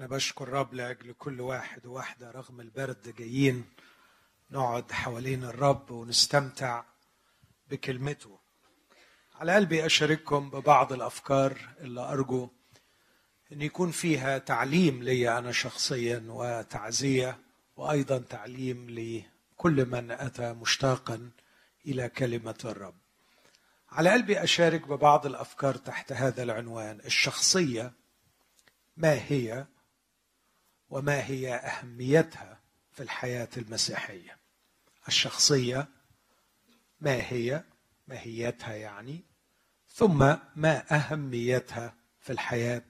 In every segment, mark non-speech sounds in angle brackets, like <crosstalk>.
أنا بشكر رب لأجل كل واحد وواحدة رغم البرد جايين نقعد حوالين الرب ونستمتع بكلمته. على قلبي أشارككم ببعض الأفكار اللي أرجو أن يكون فيها تعليم لي أنا شخصيا وتعزية وأيضا تعليم لكل من أتى مشتاقا إلى كلمة الرب. على قلبي أشارك ببعض الأفكار تحت هذا العنوان. الشخصية ما هي؟ وما هي أهميتها في الحياة المسيحية. الشخصية ما هي ماهيتها يعني ثم ما أهميتها في الحياة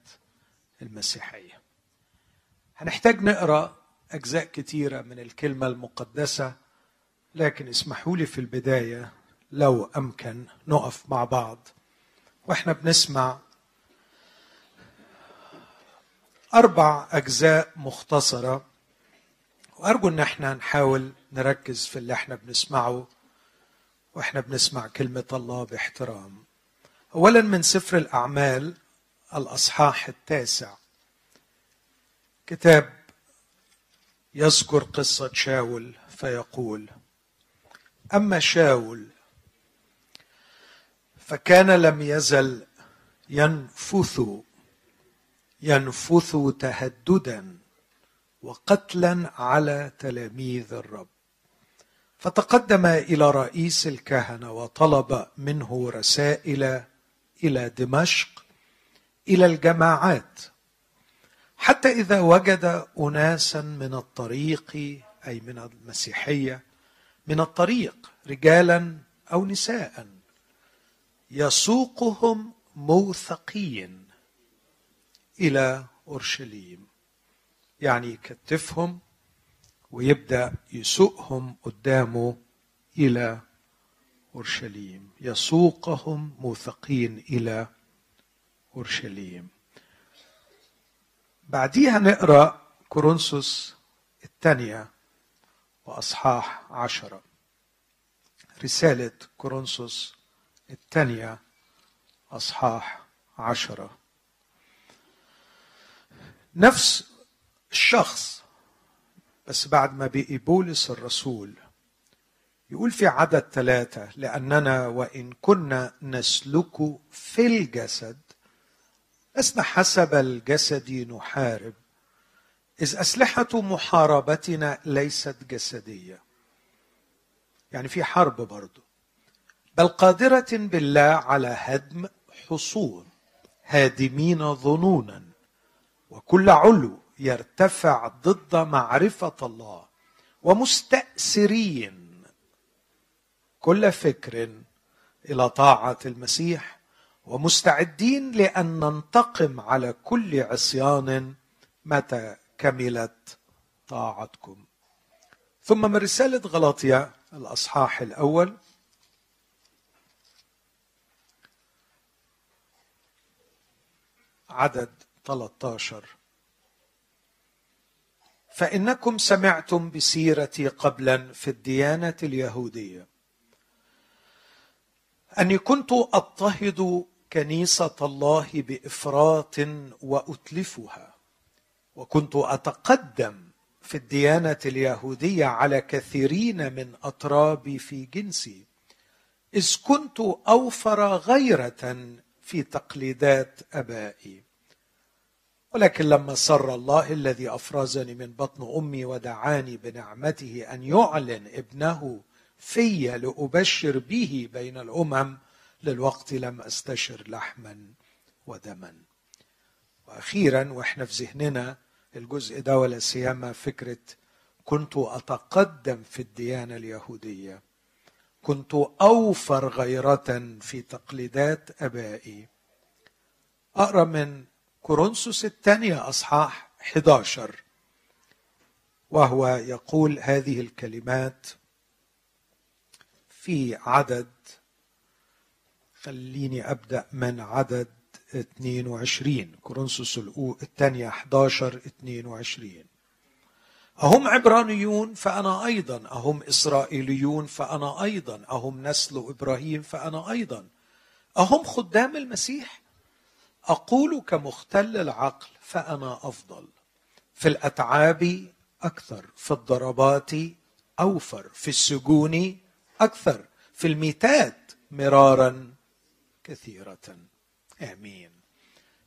المسيحية. هنحتاج نقرأ أجزاء كتيرة من الكلمة المقدسة لكن اسمحوا لي في البداية لو أمكن نقف مع بعض وإحنا بنسمع أربع أجزاء مختصرة. وأرجو إن إحنا نحاول نركز في اللي إحنا بنسمعه وإحنا بنسمع كلمة الله باحترام. أولا من سفر الأعمال الأصحاح التاسع. كتاب يذكر قصة شاول فيقول: أما شاول فكان لم يزل ينفث. ينفث تهددا وقتلا على تلاميذ الرب. فتقدم إلى رئيس الكهنة وطلب منه رسائل إلى دمشق إلى الجماعات حتى إذا وجد أناسا من الطريق أي من المسيحية من الطريق رجالا أو نساء يسوقهم موثقين. إلى أورشليم. يعني يكتفهم ويبدأ يسوقهم قدامه إلى أورشليم. يسوقهم موثقين إلى أورشليم. بعديها نقرأ كورنثوس الثانية وأصحاح عشرة. رسالة كورنثوس الثانية اصحاح عشرة. نفس الشخص. بس بعد ما بقي بولس الرسول يقول في عدد ثلاثة لأننا وإن كنا نسلك في الجسد لسنا حسب الجسد نحارب. إذ أسلحة محاربتنا ليست جسدية. يعني في حرب برضه بل قادرة بالله على هدم حصون هادمين ظنونا. وكل علو يرتفع ضد معرفة الله ومستأسرين كل فكر إلى طاعة المسيح ومستعدين لأن ننتقم على كل عصيان متى كملت طاعتكم. ثم من رسالة غلاطيا الأصحاح الأول. عدد 13 فإنكم سمعتم بسيرتي قبلا في الديانة اليهودية. أني كنت أضطهد كنيسة الله بإفراط وأتلفها. وكنت أتقدم في الديانة اليهودية على كثيرين من أطرابي في جنسي. إذ كنت أوفر غيرة في تقليدات أبائي. ولكن لما سر الله الذي أفرزني من بطن أمي ودعاني بنعمته أن يعلن ابنه في لأبشر به بين الأمم للوقت لم أستشر لحما ودما. وأخيرا وإحنا في ذهننا الجزء ده ولا سيما فكرة كنت أتقدم في الديانة اليهودية. كنت أوفر غيرة في تقليدات آبائي. أقرأ من كورنثوس الثانية أصحاح 11 وهو يقول هذه الكلمات في عدد خليني أبدأ من عدد 22 كورنثوس الثانية 11 22 أهم عبرانيون فأنا أيضا أهم إسرائيليون فأنا أيضا أهم نسل إبراهيم فأنا أيضا. أهم خدام المسيح أقول كمختل العقل فأنا أفضل. في الأتعاب أكثر في الضربات أوفر في السجون أكثر في الميتات مرارا كثيرة. آمين.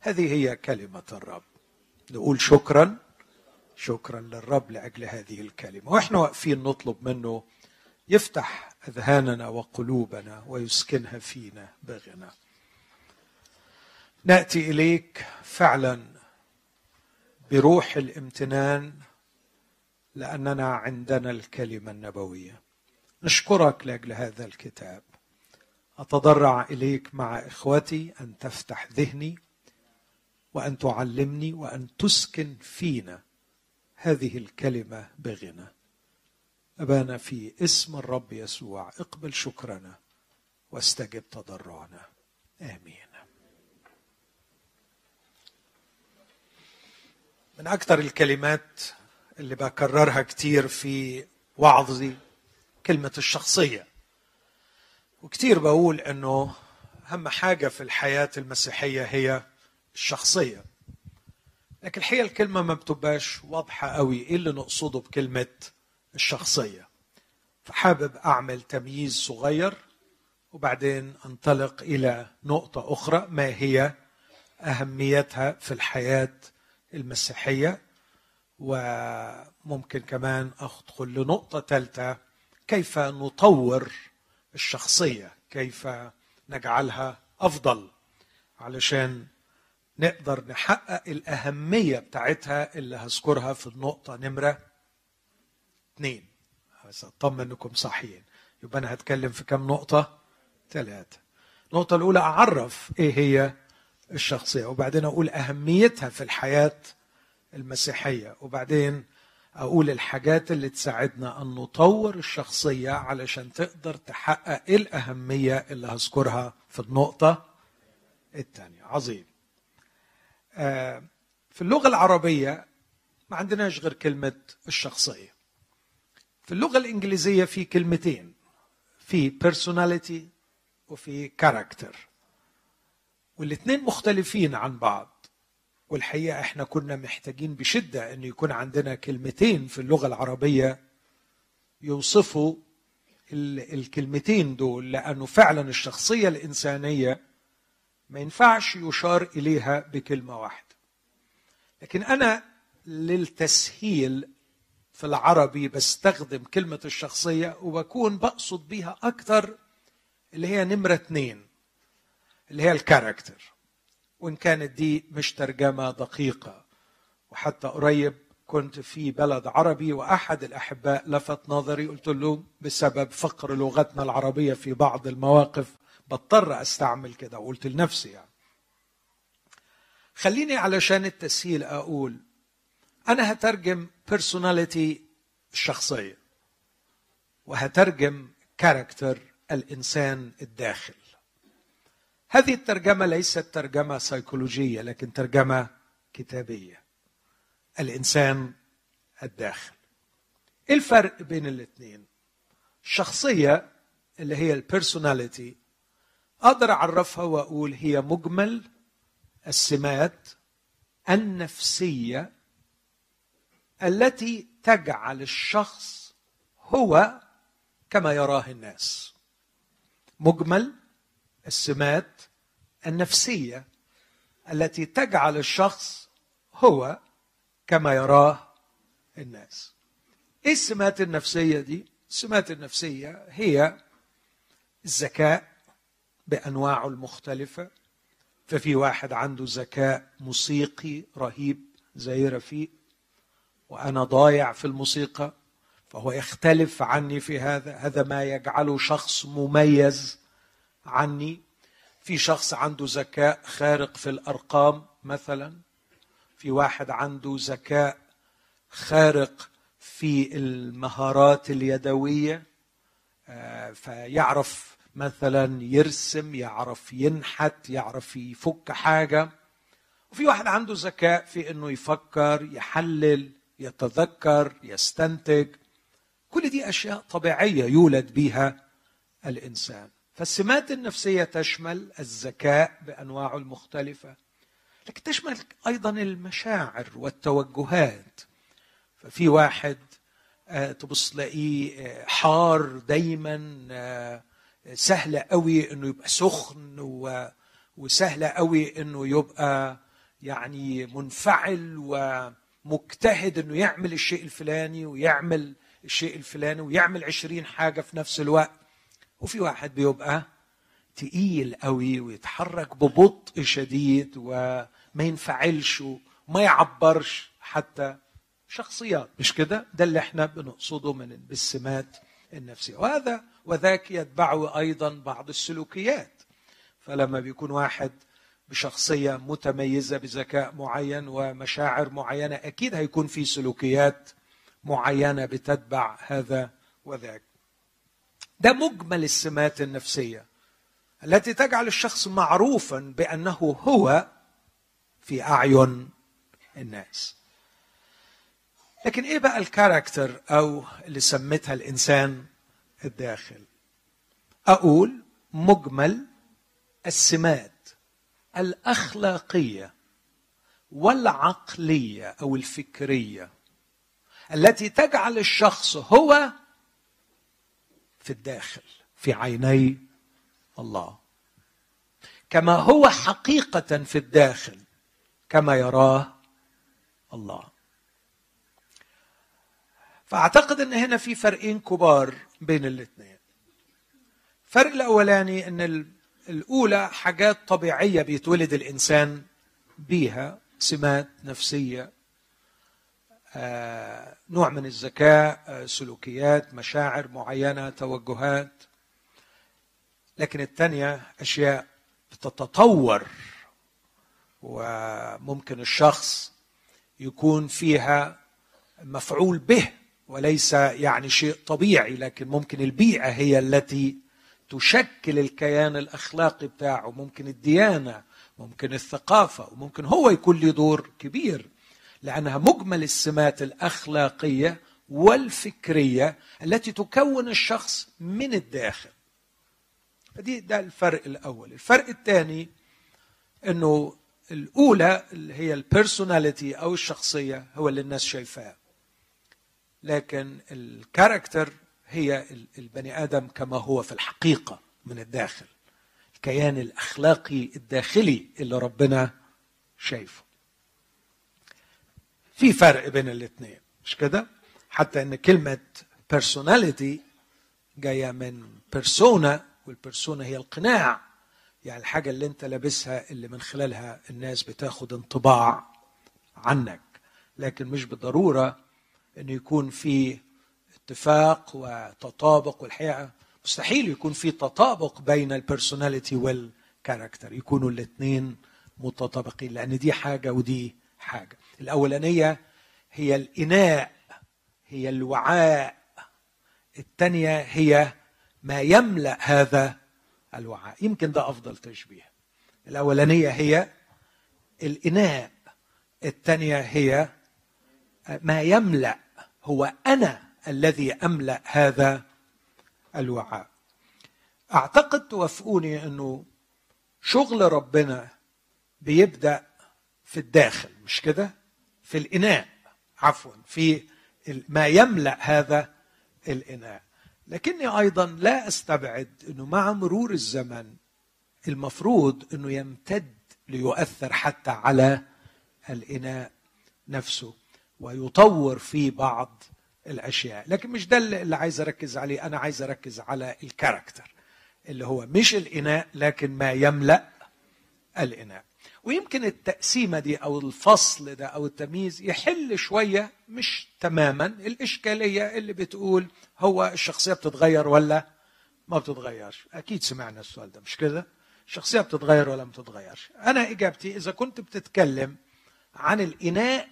هذه هي كلمة الرب. نقول شكرا شكرا للرب لأجل هذه الكلمة. وإحنا واقفين نطلب منه يفتح أذهاننا وقلوبنا ويسكنها فينا بغنى نأتي إليك فعلا بروح الامتنان لأننا عندنا الكلمة النبوية. نشكرك لأجل هذا الكتاب. أتضرع إليك مع إخوتي أن تفتح ذهني وأن تعلمني وأن تسكن فينا هذه الكلمة بغنى. أبانا في اسم الرب يسوع اقبل شكرنا واستجب تضرعنا. آمين. من أكثر الكلمات اللي بكررها كتير في وعظي كلمة الشخصية. وكتير بقول إنه أهم حاجة في الحياة المسيحية هي الشخصية. لكن الحقيقة الكلمة ما بتبقاش واضحة قوي إيه اللي نقصده بكلمة الشخصية. فحابب أعمل تمييز صغير وبعدين أنطلق إلى نقطة أخرى ما هي أهميتها في الحياة المسيحية وممكن كمان ادخل لنقطة ثالثه كيف نطور الشخصية؟ كيف نجعلها أفضل؟ علشان نقدر نحقق الأهمية بتاعتها اللي هذكرها في النقطة نمرة اثنين بس اطمن إنكم صحيين يبقى أنا هتكلم في كم نقطة؟ ثلاثة النقطة الأولى أعرف إيه هي الشخصية وبعدين أقول أهميتها في الحياة المسيحية وبعدين أقول الحاجات اللي تساعدنا أن نطور الشخصية علشان تقدر تحقق الأهمية اللي هذكرها في النقطة الثانية. عظيم. آه، في اللغة العربية ما عندناش غير كلمة الشخصية. في اللغة الإنجليزية في كلمتين في personality وفي character. والاثنين مختلفين عن بعض. والحقيقة إحنا كنا محتاجين بشدة إن يكون عندنا كلمتين في اللغة العربية يوصفوا الكلمتين دول لأنه فعلا الشخصية الإنسانية ما ينفعش يشار إليها بكلمة واحدة. لكن أنا للتسهيل في العربي بستخدم كلمة الشخصية وبكون بقصد بيها أكتر اللي هي نمرة اثنين اللي هي الكاركتر وإن كانت دي مش ترجمة دقيقة. وحتى قريب كنت في بلد عربي وأحد الأحباء لفت نظري. قلت له بسبب فقر لغتنا العربية في بعض المواقف بضطر أستعمل كده. وقلت لنفسي يعني. خليني علشان التسهيل أقول أنا هترجم personality الشخصية. وهترجم كاركتر الإنسان الداخل. هذه الترجمة ليست ترجمة سيكولوجية لكن ترجمة كتابية. الإنسان الداخل. إيه الفرق بين الاثنين؟ الشخصية اللي هي البيرسوناليتي أقدر أعرفها وأقول هي مجمل السمات النفسية التي تجعل الشخص هو كما يراه الناس. مجمل السمات النفسية التي تجعل الشخص هو كما يراه الناس. إيه السمات النفسية دي؟ السمات النفسية هي الذكاء بأنواعه المختلفة. ففي واحد عنده ذكاء موسيقي رهيب زي رفيق وأنا ضايع في الموسيقى فهو يختلف عني في هذا. هذا ما يجعله شخص مميز عني. في شخص عنده ذكاء خارق في الأرقام مثلا. في واحد عنده ذكاء خارق في المهارات اليدوية. آه، فيعرف مثلا يرسم يعرف ينحت يعرف يفك حاجة. وفي واحد عنده ذكاء في إنه يفكر يحلل يتذكر يستنتج. كل دي أشياء طبيعية يولد بها الإنسان. فالسمات النفسية تشمل الذكاء بأنواعه المختلفة لكن تشمل أيضا المشاعر والتوجهات. ففي واحد آه، تبص تلاقيه آه، حار دايما آه، سهل قوي إنه يبقى سخن وسهل قوي إنه يبقى يعني منفعل ومجتهد إنه يعمل الشيء الفلاني ويعمل الشيء الفلاني ويعمل عشرين حاجة في نفس الوقت. وفي واحد بيبقى تقيل قوي ويتحرك ببطء شديد وما ينفعلش وما يعبرش حتى شخصيات. مش كده؟ ده اللي إحنا بنقصده من بالسمات النفسية. وهذا وذاك يتبعه أيضا بعض السلوكيات. فلما بيكون واحد بشخصية متميزة بذكاء معين ومشاعر معينة أكيد هيكون في سلوكيات معينة بتتبع هذا وذاك. ده مجمل السمات النفسية التي تجعل الشخص معروفا بأنه هو في أعين الناس. لكن إيه بقى الكاركتر أو اللي سمتها الإنسان الداخل؟ أقول مجمل السمات الأخلاقية والعقلية أو الفكرية التي تجعل الشخص هو في الداخل في عيني الله. كما هو حقيقة في الداخل كما يراه الله. فأعتقد إن هنا في فرقين كبار بين الاثنين. الفرق الأولاني إن الأولى حاجات طبيعية بيتولد الإنسان بيها سمات نفسية. آه، نوع من الذكاء آه، سلوكيات مشاعر معينة توجهات. لكن الثانية أشياء بتتطور وممكن الشخص يكون فيها مفعول به وليس يعني شيء طبيعي لكن ممكن البيئة هي التي تشكل الكيان الأخلاقي بتاعه. ممكن الديانة ممكن الثقافة وممكن هو يكون له دور كبير. لأنها مجمل السمات الأخلاقية والفكرية التي تكون الشخص من الداخل. فدي ده الفرق الأول. الفرق الثاني إنه الأولى اللي هي ال personality أو الشخصية هو اللي الناس شايفاه. لكن ال character هي البني آدم كما هو في الحقيقة من الداخل. الكيان الأخلاقي الداخلي اللي ربنا شايفه. في فرق بين الاثنين مش كده؟ حتى إن كلمة personality جاية من بيرسونا والبيرسونا هي القناع يعني الحاجة اللي أنت لابسها اللي من خلالها الناس بتاخد انطباع عنك. لكن مش بالضرورة إنه يكون في اتفاق وتطابق والحقيقة مستحيل يكون في تطابق بين ال personality وال character يكونوا الاثنين متطابقين لأن دي حاجة ودي حاجة. الأولانية هي الإناء هي الوعاء. الثانية هي ما يملأ هذا الوعاء. يمكن ده أفضل تشبيه. الأولانية هي الإناء. الثانية هي ما يملأ هو أنا الذي أملأ هذا الوعاء. أعتقد توافقوني أنه شغل ربنا بيبدأ في الداخل مش كده؟ في الإناء عفوا في ما يملأ هذا الإناء. لكني أيضا لا أستبعد إنه مع مرور الزمن المفروض إنه يمتد ليؤثر حتى على الإناء نفسه ويطور في بعض الأشياء. لكن مش ده اللي عايز أركز عليه أنا عايز أركز على الكاركتر اللي هو مش الإناء لكن ما يملأ الإناء. ويمكن التقسيمه دي أو الفصل ده أو التمييز يحل شوية مش تماما. الإشكالية اللي بتقول هو الشخصية بتتغير ولا ما بتتغيرش. أكيد سمعنا السؤال ده مش كده؟ الشخصية بتتغير ولا ما بتتغيرش. أنا إجابتي إذا كنت بتتكلم عن الإناء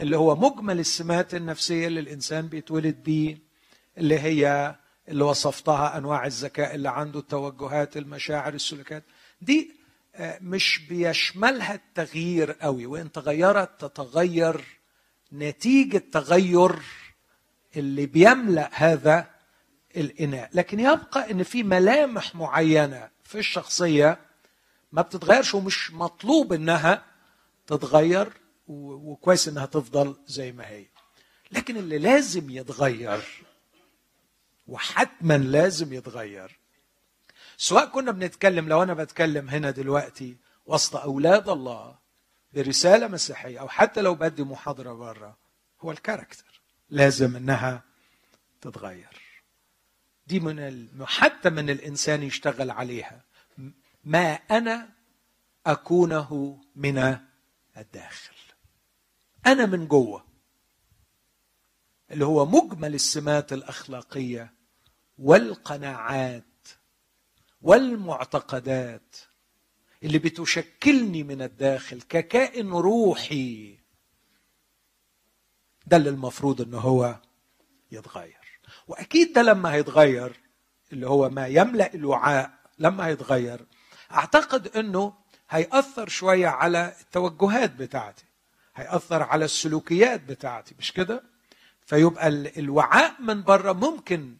اللي هو مجمل السمات النفسية اللي الإنسان بيتولد بيه اللي هي اللي وصفتها أنواع الذكاء اللي عنده التوجهات المشاعر السلوكات دي مش بيشملها التغيير قوي. وإن تغيرت تتغير نتيجة تغير اللي بيملأ هذا الإناء. لكن يبقى إن في ملامح معينة في الشخصية ما بتتغيرش ومش مطلوب إنها تتغير وكويس إنها تفضل زي ما هي. لكن اللي لازم يتغير وحتما لازم يتغير سواء كنا بنتكلم لو أنا بتكلم هنا دلوقتي وسط أولاد الله برسالة مسيحية أو حتى لو بدي محاضرة بره هو الكاركتر لازم إنها تتغير. دي من حتى من الإنسان يشتغل عليها. ما أنا أكونه من الداخل. أنا من جوه. اللي هو مجمل السمات الأخلاقية والقناعات والمعتقدات اللي بتشكلني من الداخل ككائن روحي ده اللي المفروض إن هو يتغير. وأكيد ده لما هيتغير اللي هو ما يملأ الوعاء لما هيتغير أعتقد إنه هيأثر شوية على التوجهات بتاعتي هيأثر على السلوكيات بتاعتي مش كده؟ فيبقى الوعاء من بره ممكن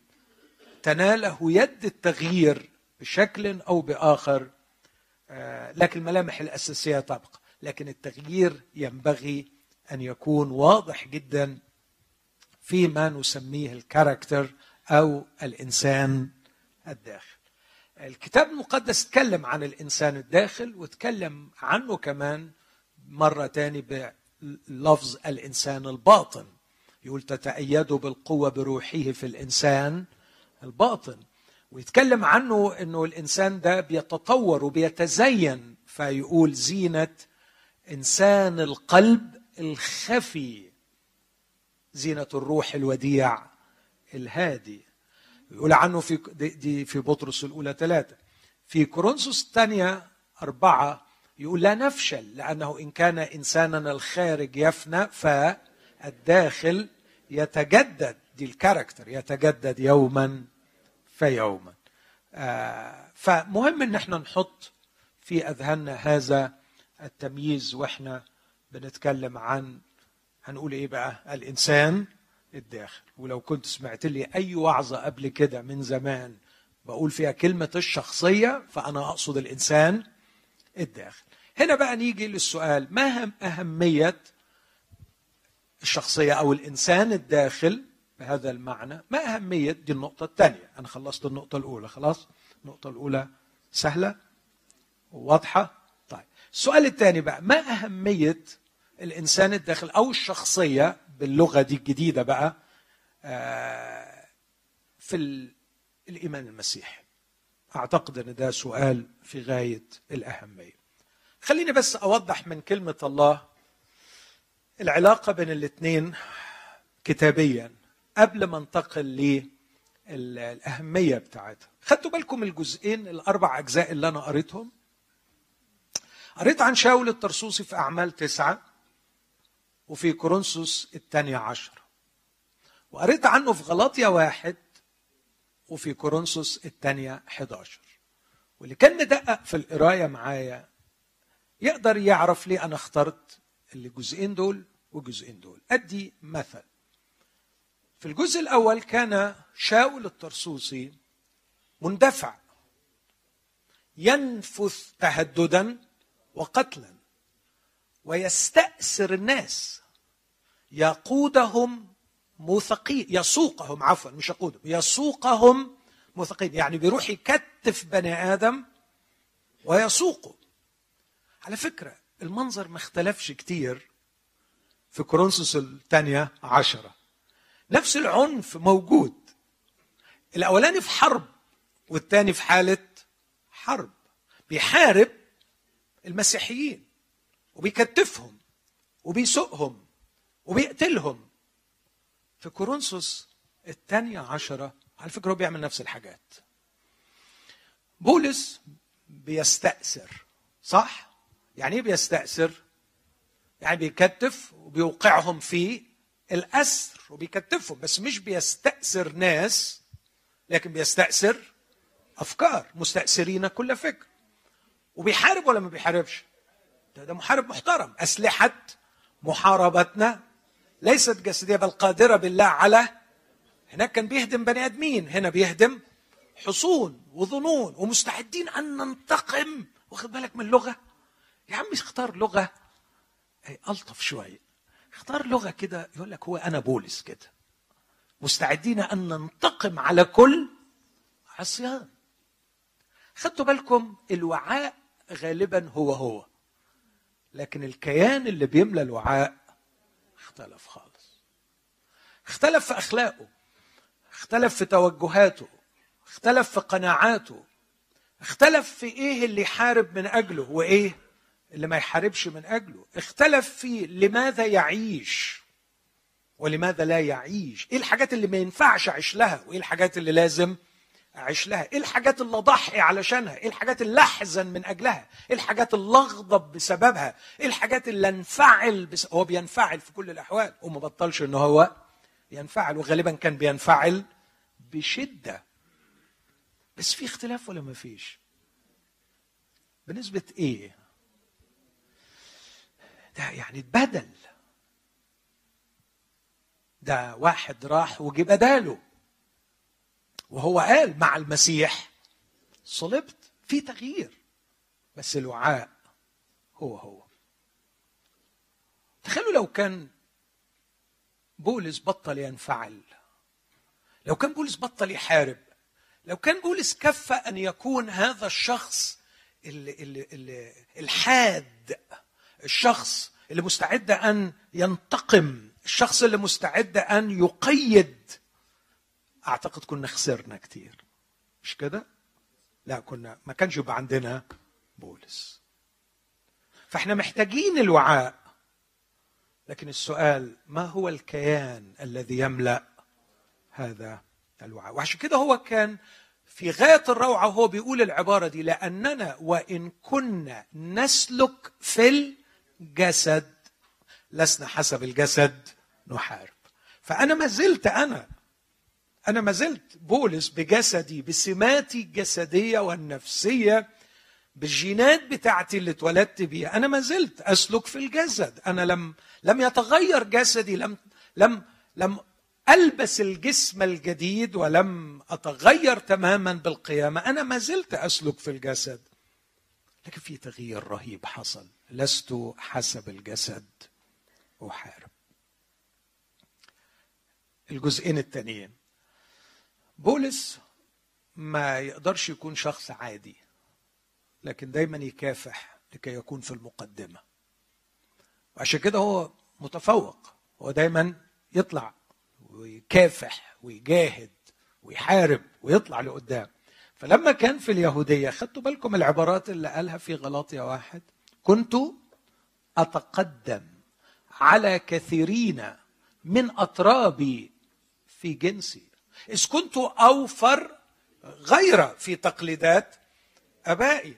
تناله يد التغيير بشكل أو بآخر آه، لكن الملامح الأساسية تبقى لكن التغيير ينبغي أن يكون واضح جدا فيما نسميه الكاركتر أو الإنسان الداخل. الكتاب المقدس تكلم عن الإنسان الداخل وتكلم عنه كمان مرة تاني بلفظ الإنسان الباطن. يقول تتأيدوا بالقوة بروحه في الإنسان الباطن. ويتكلم عنه إنه الإنسان ده بيتطور وبيتزين فيقول زينة إنسان القلب الخفي زينة الروح الوديع الهادي. يقول عنه في دي في بطرس الأولى ثلاثة. في كورنثوس الثانية أربعة يقول لا نفشل لأنه إن كان انساننا الخارج يفنى فالداخل يتجدد دي الكاركتر يتجدد يوما فيوما. آه فمهم إن إحنا نحط في أذهاننا هذا التمييز وإحنا بنتكلم عن هنقول إيه بقى؟ الإنسان الداخل. ولو كنت سمعت لي أي وعظة قبل كده من زمان بقول فيها كلمة الشخصية فأنا أقصد الإنسان الداخل. هنا بقى نيجي للسؤال ما هم أهمية الشخصية أو الإنسان الداخل بهذا المعنى ما أهمية دي النقطة الثانية. أنا خلصت النقطة الأولى. خلاص؟ النقطة الأولى سهلة وواضحة. طيب. السؤال الثاني بقى ما أهمية الإنسان الداخل أو الشخصية باللغة دي الجديدة بقى آه، في الإيمان المسيحي؟ أعتقد أن ده سؤال في غاية الأهمية. خليني بس أوضح من كلمة الله العلاقة بين الاثنين كتابيا. قبل ما انتقل للأهمية بتاعتها. خدتوا بالكم الجزئين الأربع أجزاء اللي أنا قريتهم؟ قريت عن شاول الترسوسي في أعمال تسعة وفي كورنثوس الثانية عشر وقريت عنه في غلاطيا واحد وفي كورنثوس الثانية 11 واللي كان مدقق في القراية معايا يقدر يعرف ليه أنا اخترت الجزئين دول والجزئين دول. أدي مثل. في الجزء الأول كان شاول الطرسوسي مندفع ينفث تهددا وقتلا ويستأسر الناس يقودهم موثقين يسوقهم عفوا مش يقودهم يسوقهم موثقين يعني بيروح يكتف بني آدم ويسوقه. على فكرة المنظر ما اختلفش كتير في كورنثوس الثانية عشرة. نفس العنف موجود الأولاني في حرب والثاني في حالة حرب بيحارب المسيحيين وبيكتفهم وبيسوقهم وبيقتلهم في كورنثوس الثانية عشرة على فكرة هو بيعمل نفس الحاجات بولس بيستأثر صح؟ يعني إيه بيستأثر؟ يعني بيكتف وبيوقعهم في الأسر وبيكتفهم بس مش بيستأثر ناس لكن بيستأثر أفكار مستأثرين كل فكر. وبيحارب ولا ما بيحاربش؟ ده, محارب محترم. أسلحة محاربتنا ليست جسدية بل قادرة بالله على هناك كان بيهدم بني آدمين هنا بيهدم حصون وظنون ومستعدين أن ننتقم. واخد بالك من اللغة؟ يا عم اختار لغة. ألطف شوية. اختار لغة كده يقول لك هو أنا بولس كده. مستعدين أن ننتقم على كل عصيان. خدتوا بالكم الوعاء غالبا هو هو لكن الكيان اللي بيملى الوعاء اختلف خالص. اختلف في أخلاقه اختلف في توجهاته اختلف في قناعاته اختلف في إيه اللي يحارب من أجله وإيه اللي ما يحاربش من أجله. اختلف في لماذا يعيش ولماذا لا يعيش. إيه الحاجات اللي ما ينفعش أعيش لها وإيه الحاجات اللي لازم أعيش لها. إيه الحاجات اللي اضحي علشانها. إيه الحاجات اللي أحزن من أجلها. إيه الحاجات اللي اغضب بسببها. إيه الحاجات اللي انفعل بس... هو بينفعل في كل الأحوال. وما بطلش إن هو ينفعل. وغالبا كان بينفعل بشدة. بس في اختلاف ولا ما فيش؟ بنسبة إيه؟ ده يعني اتبدل ده واحد راح وجي بداله وهو قال مع المسيح صلبت في تغيير بس الوعاء هو هو. تخيلوا لو كان بولس بطل ينفعل. لو كان بولس بطل يحارب. لو كان بولس كفى أن يكون هذا الشخص اللي اللي اللي الحاد الشخص اللي مستعد أن ينتقم الشخص اللي مستعد أن يقيد. أعتقد كنا خسرنا كتير. مش كده؟ لا كنا ما كانش يبقى عندنا بولس. فإحنا محتاجين الوعاء. لكن السؤال ما هو الكيان الذي يملأ هذا الوعاء؟ وعشان كده هو كان في غاية الروعة وهو بيقول العبارة دي لأننا وإن كنا نسلك في الجسد لسنا حسب الجسد نحارب. فأنا ما زلت أنا. أنا ما زلت بولس بجسدي بسماتي الجسدية والنفسية بالجينات بتاعتي اللي اتولدت بيها. أنا ما زلت أسلك في الجسد. أنا لم لم يتغير جسدي لم لم لم ألبس الجسم الجديد ولم أتغير تماما بالقيامة. أنا ما زلت أسلك في الجسد. لكن في تغيير رهيب حصل. لست حسب الجسد أحارب. الجزئين التانيين. بولس ما يقدرش يكون شخص عادي لكن دايما يكافح لكي يكون في المقدمة. وعشان كده هو متفوق. هو دايما يطلع ويكافح ويجاهد ويحارب ويطلع لقدام. فلما كان في اليهودية خدتوا بالكم العبارات اللي قالها في غلاطيا واحد؟ كنت أتقدم على كثيرين من اطرابي في جنسي. إذ كنت أوفر غير في تقليدات أبائي.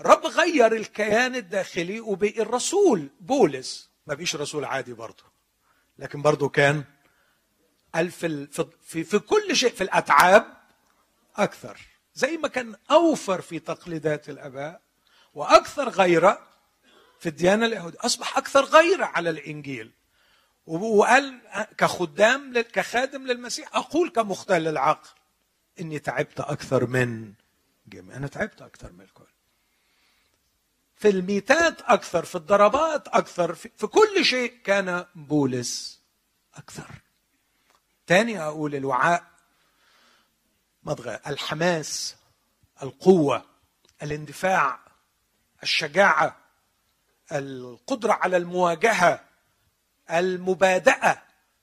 الرب غير الكيان الداخلي وبقي الرسول. بولس. ما بيش رسول عادي برضه. لكن برضه كان ألف في, في كل شيء في الأتعاب أكثر. زي ما كان أوفر في تقليدات الآباء وأكثر غيرة في الديانة اليهودية. أصبح أكثر غيرة على الإنجيل. وقال كخدام كخادم للمسيح أقول كمختل العقل إني تعبت أكثر من جميع. أنا تعبت أكثر من الكل. في الميتات أكثر في الضربات أكثر في, في كل شيء كان بولس أكثر. تاني أقول الوعاء. مضغة الحماس القوة الاندفاع الشجاعة. القدرة على المواجهة المبادئة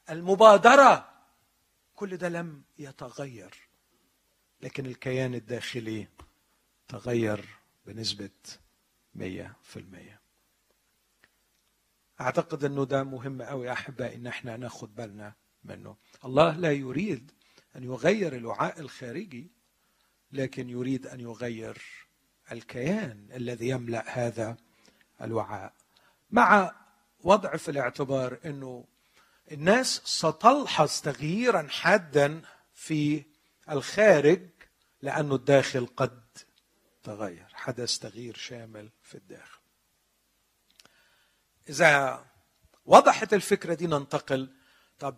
المبادرة كل ده لم يتغير. لكن الكيان الداخلي تغير بنسبة مية في المية. أعتقد أنه ده مهم أوي أحبائي أن إحنا ناخد بالنا منه. الله لا يريد أن يغير الوعاء الخارجي لكن يريد أن يغير الكيان الذي يملأ هذا الوعاء. مع وضع في الاعتبار إنه الناس ستلحظ تغييرا حادا في الخارج لأنه الداخل قد تغير حدث تغيير شامل في الداخل. إذا وضحت الفكرة دي ننتقل طب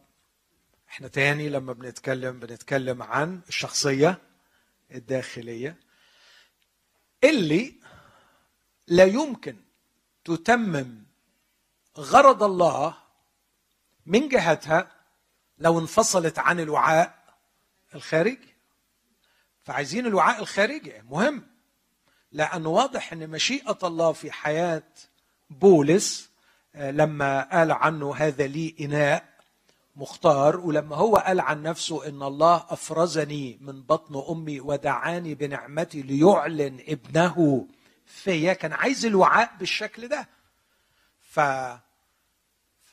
إحنا تاني لما بنتكلم بنتكلم عن الشخصية الداخلية اللي لا يمكن تتمم غرض الله من جهتها لو انفصلت عن الوعاء الخارجي. فعايزين الوعاء الخارجي مهم. لأنه واضح أن مشيئة الله في حياة بولس آه، لما قال عنه هذا لي إناء مختار ولما هو قال عن نفسه إن الله أفرزني من بطن أمي ودعاني بنعمتي ليعلن ابنه فيا كان عايز الوعاء بالشكل ده ف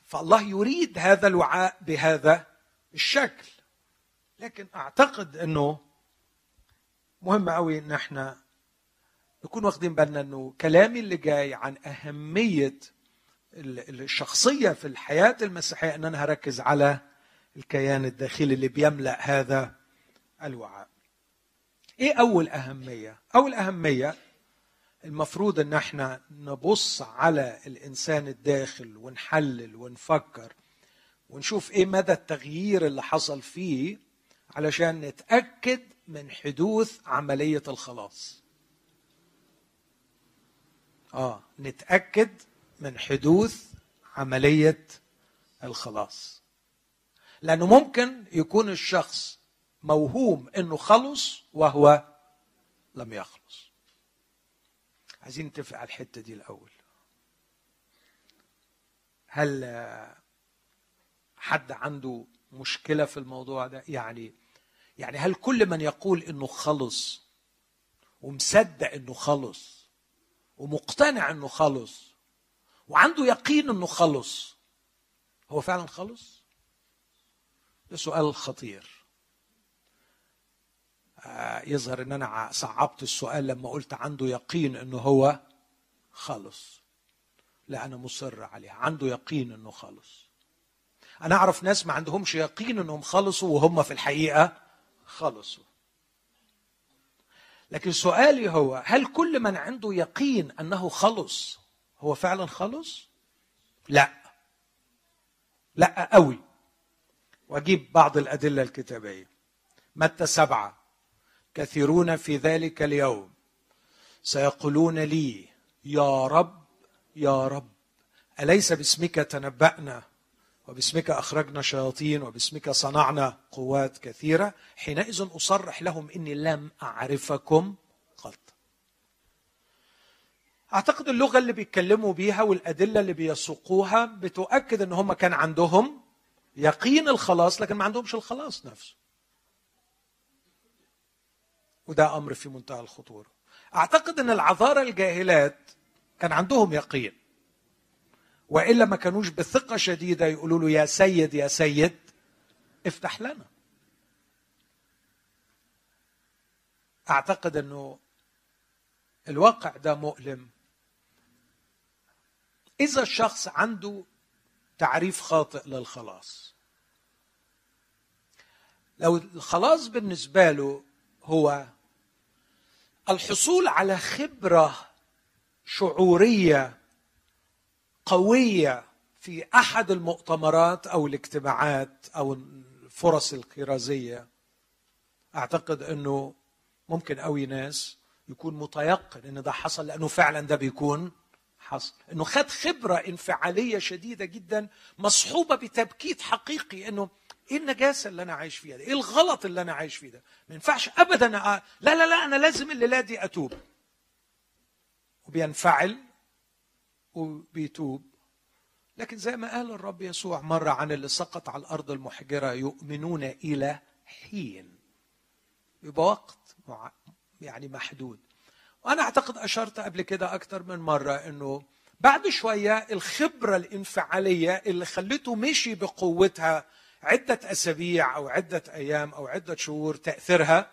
فالله يريد هذا الوعاء بهذا الشكل لكن أعتقد إنه مهم قوي إن إحنا نكون واخدين بالنا إنه كلامي اللي جاي عن أهمية الشخصية في الحياة المسيحية إن أنا هركز على الكيان الداخلي اللي بيملأ هذا الوعاء. إيه أول أهمية؟ أول أهمية المفروض إن إحنا نبص على الإنسان الداخل ونحلل ونفكر ونشوف إيه مدى التغيير اللي حصل فيه علشان نتأكد من حدوث عملية الخلاص. آه نتأكد من حدوث عملية الخلاص لأنه ممكن يكون الشخص موهوم إنه خلص وهو لم يخلص عايزين نتفق على الحتة دي الأول. هل حد عنده مشكلة في الموضوع ده؟ يعني يعني هل كل من يقول إنه خلص ومصدق إنه خلص ومقتنع إنه خلص وعنده يقين إنه خلص هو فعلا خلص؟ ده سؤال خطير. يظهر إن أنا صعبت السؤال لما قلت عنده يقين إنه هو خلص لا أنا مصر عليها عنده يقين إنه خلص أنا أعرف ناس ما عندهمش يقين إنهم خلصوا وهم في الحقيقة خلصوا لكن سؤالي هو هل كل من عنده يقين إنه خلص هو فعلا خلص لا. لا قوي. وأجيب بعض الأدلة الكتابية. متى سبعة؟ كثيرون في ذلك اليوم. سيقولون لي يا رب يا رب أليس باسمك تنبأنا؟ وباسمك أخرجنا شياطين وباسمك صنعنا قوات كثيرة. حينئذ أصرح لهم إني لم أعرفكم قط. أعتقد اللغة اللي بيتكلموا بيها والأدلة اللي بيسوقوها بتؤكد إن هم كان عندهم يقين الخلاص لكن ما عندهمش الخلاص نفسه. وده أمر في منتهى الخطورة. أعتقد أن العذارى الجاهلات كان عندهم يقين. وإلا ما كانوش بثقة شديدة يقولوا له يا سيد يا سيد افتح لنا. أعتقد أنه الواقع ده مؤلم. إذا الشخص عنده تعريف خاطئ للخلاص. لو الخلاص بالنسبة له هو الحصول على خبرة شعورية قوية في أحد المؤتمرات أو الاجتماعات أو الفرص الكرازية أعتقد أنه ممكن أوي ناس يكون متيقن أن ده حصل لأنه فعلا ده بيكون حصل. إنه خد خبرة انفعالية شديدة جدا مصحوبة بتبكيت حقيقي إنه إيه النجاسة اللي أنا عايش فيها ده؟ إيه الغلط اللي أنا عايش فيه ده؟ ما ينفعش ابدا أ... لا لا لا أنا لازم الليلة دي أتوب. وبينفعل وبيتوب لكن زي ما قال الرب يسوع مرة عن اللي سقط على الأرض المحجرة يؤمنون إلى حين يبقى وقت يعني محدود وأنا أعتقد أشرت قبل كده أكتر من مرة إنه بعد شوية الخبرة الانفعالية اللي خلته مشي بقوتها عدة أسابيع أو عدة أيام أو عدة شهور تأثيرها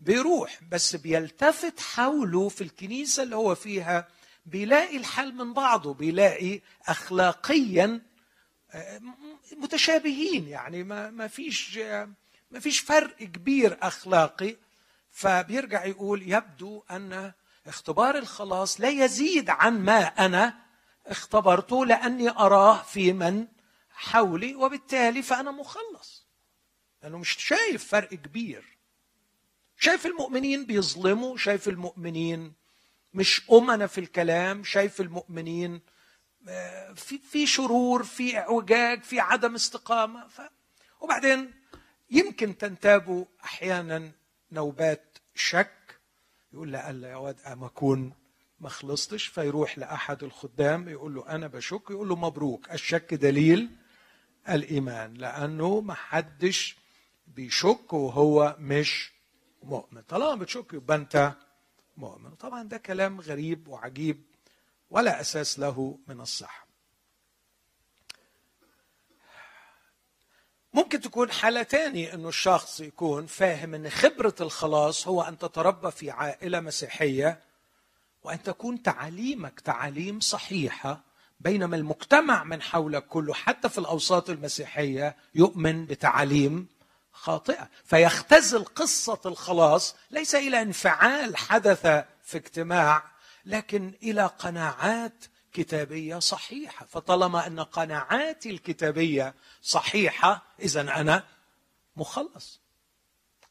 بيروح بس بيلتفت حوله في الكنيسة اللي هو فيها بيلاقي الحل من بعضه بيلاقي اخلاقيا آه، متشابهين يعني ما ما فيش ما فيش فرق كبير أخلاقي. فبيرجع يقول يبدو أن اختبار الخلاص لا يزيد عن ما أنا اختبرته لأني أراه في من حولي وبالتالي فأنا مخلص. لأنه مش شايف فرق كبير. شايف المؤمنين بيظلموا شايف المؤمنين مش أمنا في الكلام شايف المؤمنين في في شرور في اعوجاج في عدم استقامة. ف... وبعدين يمكن تنتابوا أحيانا نوبات شك. يقول لا يا واد اما أكون ما خلصتش. فيروح لأحد الخدام يقول له أنا بشك يقول له مبروك. الشك دليل الإيمان لأنه ما حدش بيشك وهو مش مؤمن. طالما بتشك يبقى أنت مؤمن. طبعا ده كلام غريب وعجيب ولا أساس له من الصحه ممكن تكون حالة تاني إنه الشخص يكون فاهم إن خبرة الخلاص هو أن تتربى في عائلة مسيحية وأن تكون تعاليمك تعاليم صحيحة بينما المجتمع من حولك كله حتى في الأوساط المسيحية يؤمن بتعاليم خاطئة. فيختزل قصة الخلاص ليس إلى انفعال حدث في اجتماع لكن إلى قناعات كتابية صحيحة. فطالما أن قناعاتي الكتابية صحيحة اذا أنا مخلص.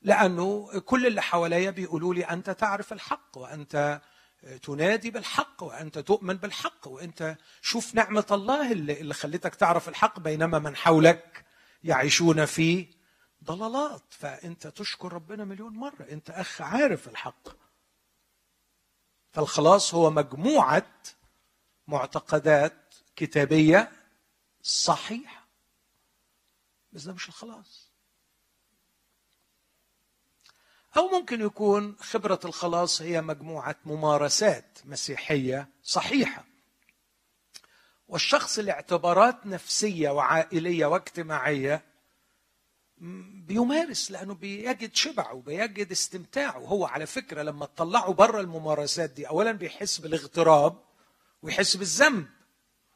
لأنه كل اللي حواليا بيقولوا لي أنت تعرف الحق وأنت تنادي بالحق وأنت تؤمن بالحق وأنت شوف نعمة الله اللي, اللي خلتك تعرف الحق بينما من حولك يعيشون في ضلالات. فأنت تشكر ربنا مليون مرة. أنت أخ عارف الحق. فالخلاص هو مجموعة معتقدات كتابية صحيحة. بس ده مش الخلاص. أو ممكن يكون خبرة الخلاص هي مجموعة ممارسات مسيحية صحيحة. والشخص لاعتبارات نفسية وعائلية واجتماعية بيمارس لأنه بيجد شبعه وبيجد استمتاعه. هو على فكرة لما تطلعه بره الممارسات دي اولا بيحس بالاغتراب ويحس بالذنب.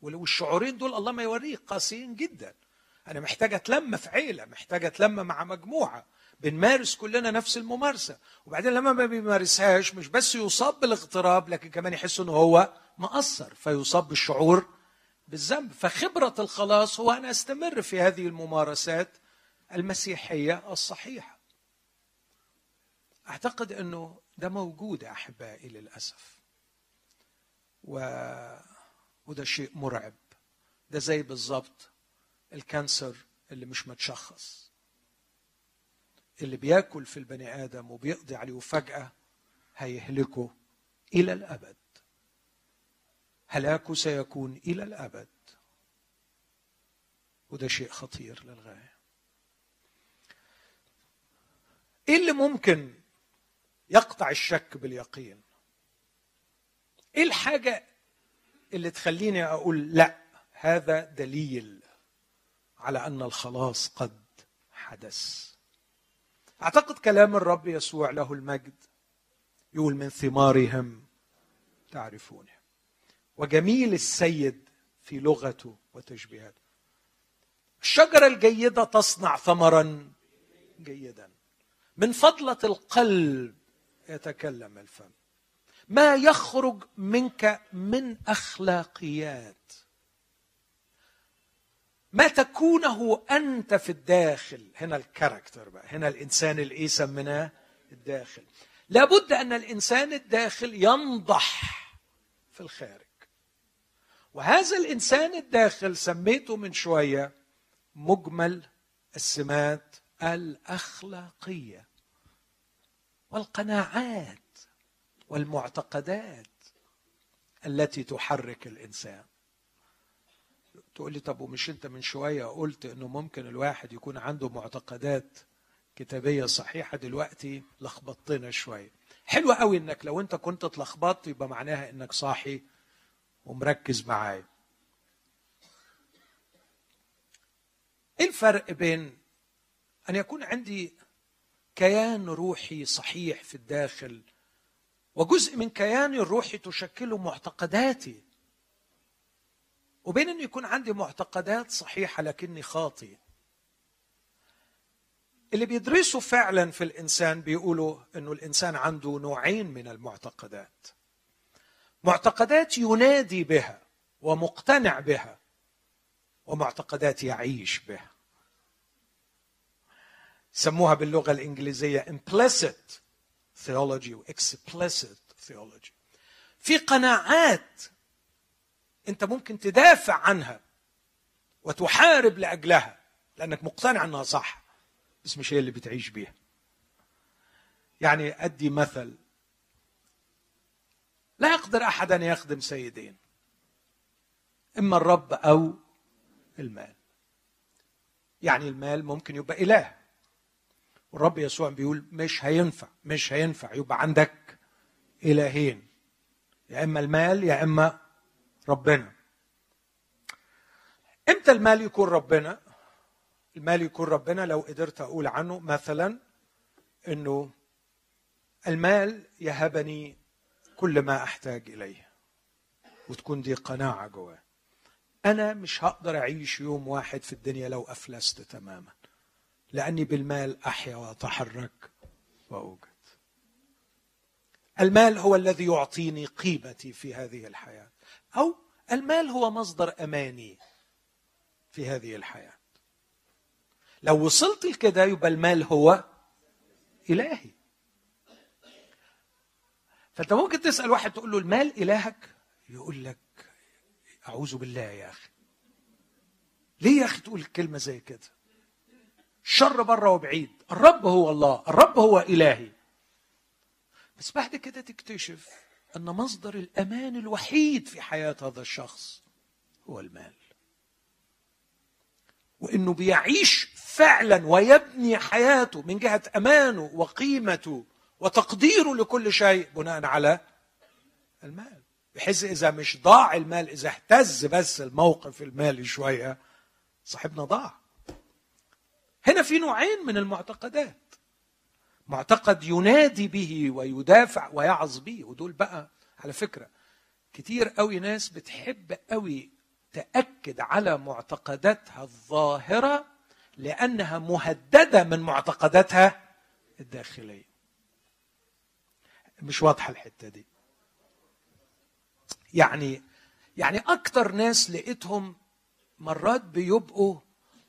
والشعورين دول الله ما يوريك قاسيين جدا. أنا محتاج أتلم في عيلة محتاج أتلم مع مجموعة. بنمارس كلنا نفس الممارسة. وبعدين لما ما بيمارسهاش مش بس يصاب بالاغتراب لكن كمان يحس إنه هو مقصر فيصاب بالشعور بالذنب. فخبرة الخلاص هو أن أستمر في هذه الممارسات المسيحية الصحيحة. أعتقد إنه ده موجود أحبائي للأسف. و... وده شيء مرعب. ده زي بالظبط الكانسر اللي مش متشخص. اللي بياكل في البني آدم وبيقضي عليه وفجأة هيهلكه إلى الأبد. هلاكه سيكون إلى الأبد. وده شيء خطير للغاية. إيه اللي ممكن يقطع الشك باليقين؟ إيه الحاجة اللي تخليني أقول لا هذا دليل على أن الخلاص قد حدث؟ أعتقد كلام الرب يسوع له المجد. يقول من ثمارهم تعرفونه. وجميل السيد في لغته وتشبيهاته. الشجرة الجيدة تصنع ثمرا جيدا. من فضلة القلب يتكلم الفم. ما يخرج منك من أخلاقيات ما تكونه أنت في الداخل؟ هنا الكاركتر بقى هنا الإنسان اللي إيه سميناه؟ الداخل. لابد أن الإنسان الداخل ينضح في الخارج. وهذا الإنسان الداخل سميته من شوية مجمل السمات الأخلاقية والقناعات والمعتقدات التي تحرك الإنسان. تقول لي طب ومش انت من شوية قلت انه ممكن الواحد يكون عنده معتقدات كتابية صحيحة دلوقتي؟ لخبطتنا شوية. حلو قوي انك لو انت كنت اتلخبطت يبقى معناها انك صاحي ومركز معايا. إيه الفرق بين ان يكون عندي كيان روحي صحيح في الداخل وجزء من كياني الروحي تشكله معتقداتي؟ وبين أن يكون عندي معتقدات صحيحة لكني خاطئ. اللي بيدرسوا فعلا في الإنسان بيقولوا أنه الإنسان عنده نوعين من المعتقدات. معتقدات ينادي بها ومقتنع بها ومعتقدات يعيش بها. سموها باللغة الإنجليزية implicit theology و explicit theology. في قناعات انت ممكن تدافع عنها وتحارب لأجلها لأنك مقتنع أنها صح. بس مش هي اللي بتعيش بيها يعني أدي مثل. لا يقدر أحد أن يخدم سيدين. إما الرب أو المال. يعني المال ممكن يبقى إله. والرب يسوع بيقول مش هينفع مش هينفع يبقى عندك إلهين. يا إما المال يا إما ربنا. إمتى المال يكون ربنا؟ المال يكون ربنا لو قدرت أقول عنه مثلا إنه المال يهبني كل ما أحتاج إليه وتكون دي قناعة جواه. أنا مش هقدر أعيش يوم واحد في الدنيا لو أفلست تماما لأني بالمال أحيا وأتحرك وأوجد. المال هو الذي يعطيني قيمتي في هذه الحياة. أو المال هو مصدر أماني في هذه الحياة. لو وصلت لكده يبقى المال هو إلهي. فأنت ممكن تسأل واحد تقول له المال إلهك؟ يقول لك أعوذ بالله يا أخي. ليه يا أخي تقول كلمة زي كده؟ الشر بره وبعيد. الرب هو الله. الرب هو إلهي. بس بعد كده تكتشف أن مصدر الأمان الوحيد في حياة هذا الشخص هو المال. وإنه بيعيش فعلا ويبني حياته من جهة أمانه وقيمته وتقديره لكل شيء بناء على المال. بحيث إذا مش ضاع المال إذا اهتز بس الموقف المالي شوية صاحبنا ضاع. هنا في نوعين من المعتقدات. معتقد ينادي به ويدافع ويعظ به. ودول بقى على فكرة كتير قوي ناس بتحب قوي تأكد على معتقداتها الظاهرة لأنها مهددة من معتقداتها الداخلية. مش واضحة الحتة دي. يعني يعني أكتر ناس لقيتهم مرات بيبقوا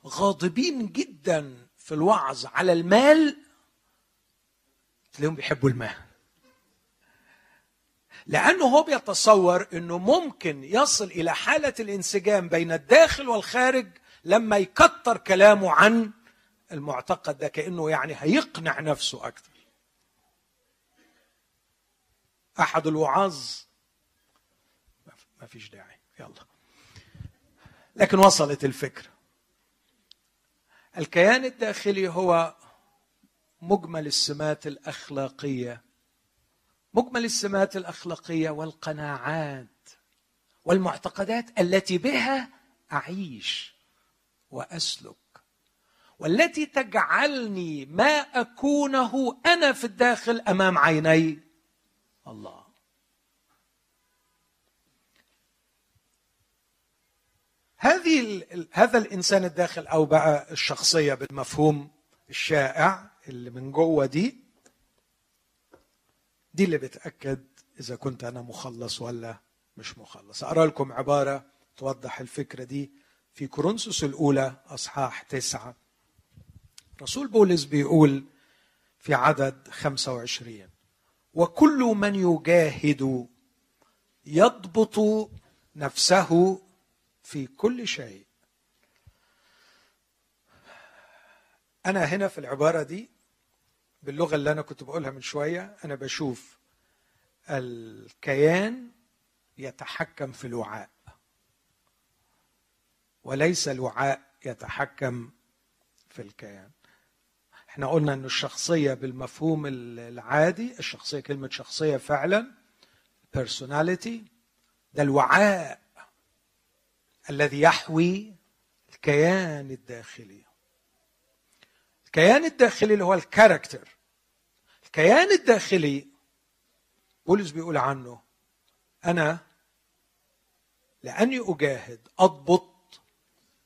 غاضبين جدا في الوعظ على المال تلاقيهم بيحبوا المال لأنه هو بيتصور إنه ممكن يصل إلى حالة الانسجام بين الداخل والخارج لما يكتر كلامه عن المعتقد ده كأنه يعني هيقنع نفسه أكثر أحد الوعاظ؟ ما فيش داعي. يلا. لكن وصلت الفكرة. الكيان الداخلي هو مجمل السمات الأخلاقية. مجمل السمات الأخلاقية والقناعات والمعتقدات التي بها أعيش وأسلك والتي تجعلني ما أكونه أنا في الداخل أمام عيني الله. هذه هذا الإنسان الداخل أو بقى الشخصية بالمفهوم الشائع. اللي من جوه دي دي اللي بتأكد إذا كنت أنا مخلص ولا مش مخلص. أقرأ لكم عبارة توضح الفكرة دي في كورنثوس الأولى أصحاح تسعة. رسول بولس بيقول في عدد 25 وكل من يجاهد يضبط نفسه في كل شيء. أنا هنا في العبارة دي باللغة اللي أنا كنت بقولها من شوية أنا بشوف الكيان يتحكم في الوعاء وليس الوعاء يتحكم في الكيان. إحنا قلنا إن الشخصية بالمفهوم العادي الشخصية كلمة شخصية فعلا personality ده الوعاء الذي يحوي الكيان الداخلي. الكيان الداخلي اللي هو الكاركتر الكيان الداخلي بولس بيقول عنه أنا لأني أجاهد أضبط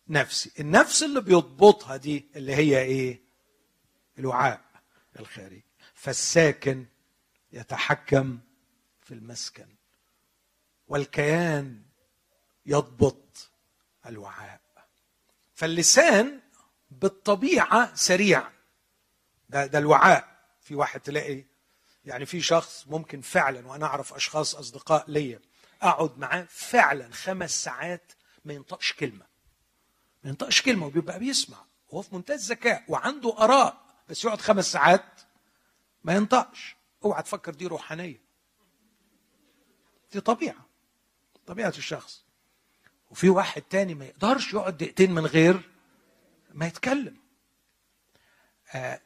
نفسي. النفس اللي بيضبطها دي اللي هي إيه؟ الوعاء الخارجي. فالساكن يتحكم في المسكن والكيان يضبط الوعاء. فاللسان بالطبيعة سريع. ده ده الوعاء. في واحد تلاقي يعني في شخص ممكن فعلا وأنا أعرف أشخاص أصدقاء ليا أقعد معاه فعلا خمس ساعات ما ينطقش كلمة. ما ينطقش كلمة وبيبقى بيسمع وهو في منتهى الذكاء وعنده آراء بس يقعد خمس ساعات ما ينطقش. اوعى تفكر دي روحانية. دي طبيعة طبيعة الشخص. وفي واحد تاني ما يقدرش يقعد دقيقتين من غير ما يتكلم.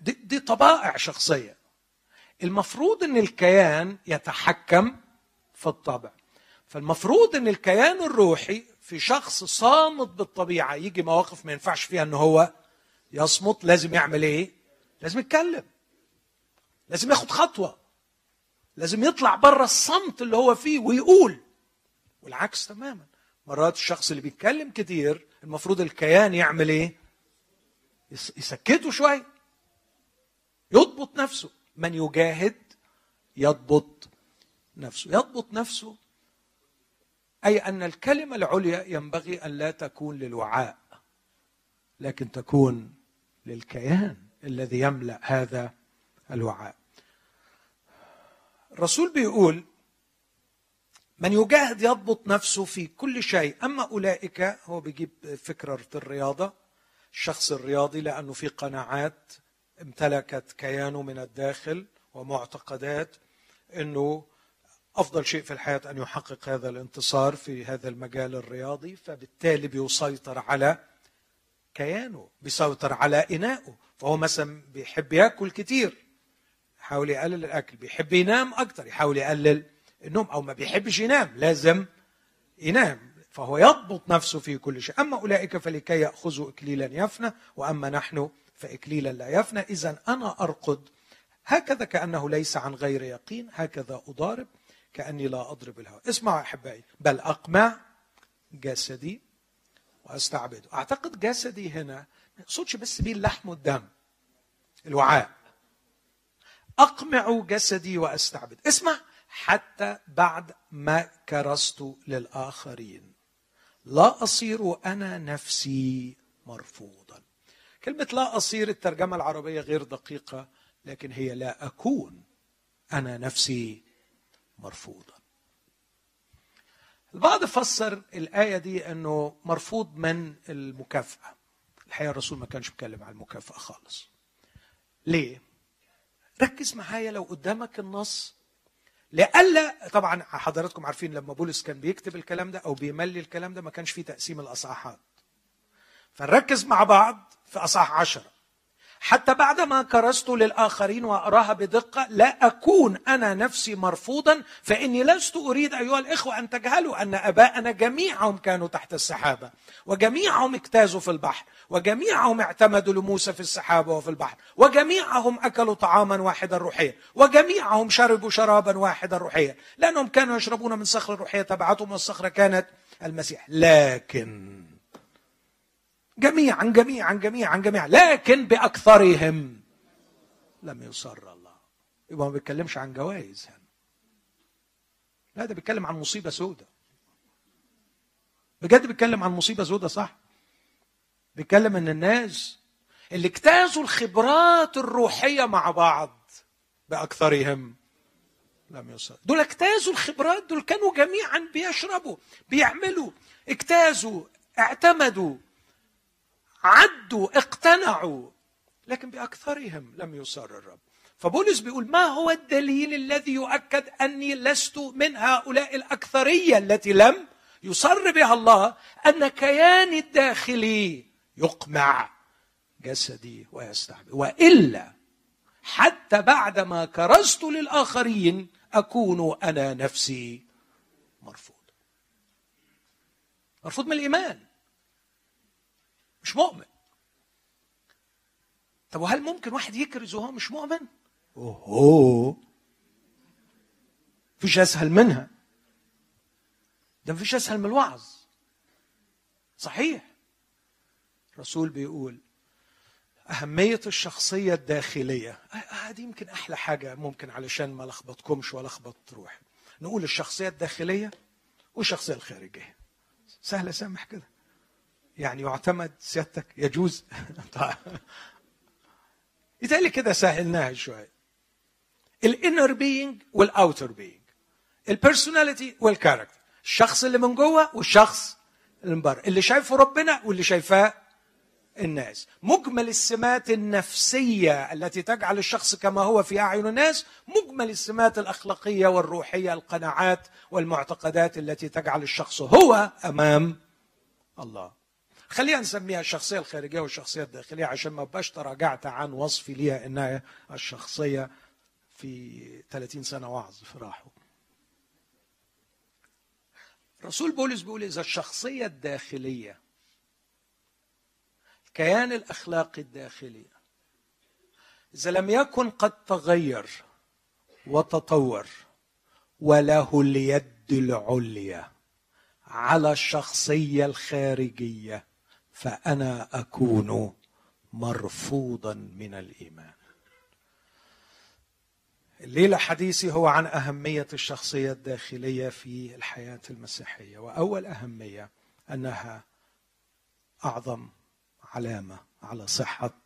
دي, دي طبائع شخصية. المفروض إن الكيان يتحكم في الطبع. فالمفروض إن الكيان الروحي في شخص صامت بالطبيعة يجي مواقف ما ينفعش فيها إن هو يصمت لازم يعمل إيه؟ لازم يتكلم. لازم ياخد خطوة. لازم يطلع بره الصمت اللي هو فيه ويقول. والعكس تماما. مرات الشخص اللي بيتكلم كتير المفروض الكيان يعمل إيه؟ يسكته شوية. يضبط نفسه. من يجاهد يضبط نفسه. يضبط نفسه أي أن الكلمة العليا ينبغي أن لا تكون للوعاء لكن تكون للكيان الذي يملأ هذا الوعاء. الرسول بيقول من يجاهد يضبط نفسه في كل شيء أما أولئك هو بيجيب فكرة الرياضة. الشخص الرياضي لأنه في قناعات امتلكت كيانه من الداخل ومعتقدات إنه أفضل شيء في الحياة أن يحقق هذا الانتصار في هذا المجال الرياضي فبالتالي بيسيطر على كيانه بيسيطر على انائه فهو مثلا بيحب يأكل كتير يحاول يقلل الأكل بيحب ينام أكتر يحاول يقلل النوم أو ما بيحبش ينام لازم ينام فهو يضبط نفسه في كل شيء. أما أولئك فلكي يأخذوا اكليلا يفنى وأما نحن فإكليلا لا يفنى. إذا أنا أرقد هكذا كأنه ليس عن غير يقين. هكذا أضارب كأني لا أضرب الهوى اسمعوا أحبائي. بل أقمع جسدي وأستعبده. أعتقد جسدي هنا ما يقصدش بس بيه اللحم والدم الوعاء. أقمع جسدي وأستعبد. اسمع حتى بعد ما كرست للآخرين. لا أصير أنا نفسي مرفوضا. كلمة لا أصير الترجمة العربية غير دقيقة لكن هي لا أكون أنا نفسي مرفوضا. البعض فسر الآية دي أنه مرفوض من المكافأة. الحقيقة الرسول ما كانش بيتكلم عن المكافأة خالص. ليه؟ ركز معايا لو قدامك النص. لئلا طبعا حضراتكم عارفين لما بولس كان بيكتب الكلام ده أو بيملي الكلام ده ما كانش فيه تقسيم الأصحاحات. فنركز مع بعض. في أصحاح عشرة حتى بعدما كرست للآخرين وأراها بدقة لا أكون أنا نفسي مرفوضا فإني لست أريد أيها الإخوة أن تجهلوا أن أباءنا جميعهم كانوا تحت السحابة وجميعهم اجتازوا في البحر وجميعهم اعتمدوا لموسى في السحابة وفي البحر وجميعهم أكلوا طعاما واحدا روحيا وجميعهم شربوا شرابا واحدا روحيا لأنهم كانوا يشربون من صخر الروحية تبعتهم والصخرة كانت المسيح. لكن جميعا جميعا جميعا جميعا لكن بأكثرهم لم يصر الله. يبقى ما بيتكلمش عن جوائز هنا. لا ده بيتكلم عن مصيبة سودة. بجد بيتكلم عن مصيبة سودة صح؟ بيتكلم إن الناس اللي اجتازوا الخبرات الروحية مع بعض بأكثرهم لم يصر. دول اجتازوا الخبرات دول كانوا جميعا بيشربوا بيعملوا اجتازوا اعتمدوا. عدوا اقتنعوا. لكن بأكثرهم لم يصر الرب. فبولس بيقول ما هو الدليل الذي يؤكد أني لست من هؤلاء الأكثرية التي لم يصر بها الله؟ أن كياني الداخلي يقمع جسدي ويستعبد وإلا حتى بعدما كرست للآخرين أكون أنا نفسي مرفوض. مرفوض من الإيمان. مش مؤمن. طب وهل ممكن واحد يكرز وهو مش مؤمن؟ اوه مفيش أسهل منها. ده مفيش أسهل من الوعظ. صحيح. الرسول بيقول أهمية الشخصية الداخلية. هذه يمكن أحلى حاجة ممكن علشان ما لخبطكمش ولخبط روحي. نقول الشخصية الداخلية والشخصية الخارجية. سهلة سامح كده؟ يعني يعتمد سيادتك يجوز؟ <laughs> يتهيألي كده سهلناها شوية الإنر بينج والاوتر بينج البيرسوناليتي والكاركتر الشخص اللي من جوه والشخص اللي من بره اللي شايفه ربنا واللي شايفاه الناس. مجمل السمات النفسية التي تجعل الشخص كما هو في أعين الناس مجمل السمات الأخلاقية والروحية القناعات والمعتقدات التي تجعل الشخص هو أمام الله. خلينا نسميها الشخصية الخارجية والشخصية الداخلية عشان ما بقاش تراجعت عن وصفي ليها إنها الشخصية في 30 سنة وعظ في راحه. رسول بولس بيقول إذا الشخصية الداخلية الكيان الاخلاقي الداخلي إذا لم يكن قد تغير وتطور وله اليد العليا على الشخصية الخارجية فأنا أكون مرفوضا من الإيمان. الليلة حديثي هو عن أهمية الشخصية الداخلية في الحياة المسيحية وأول أهمية أنها أعظم علامة على صحة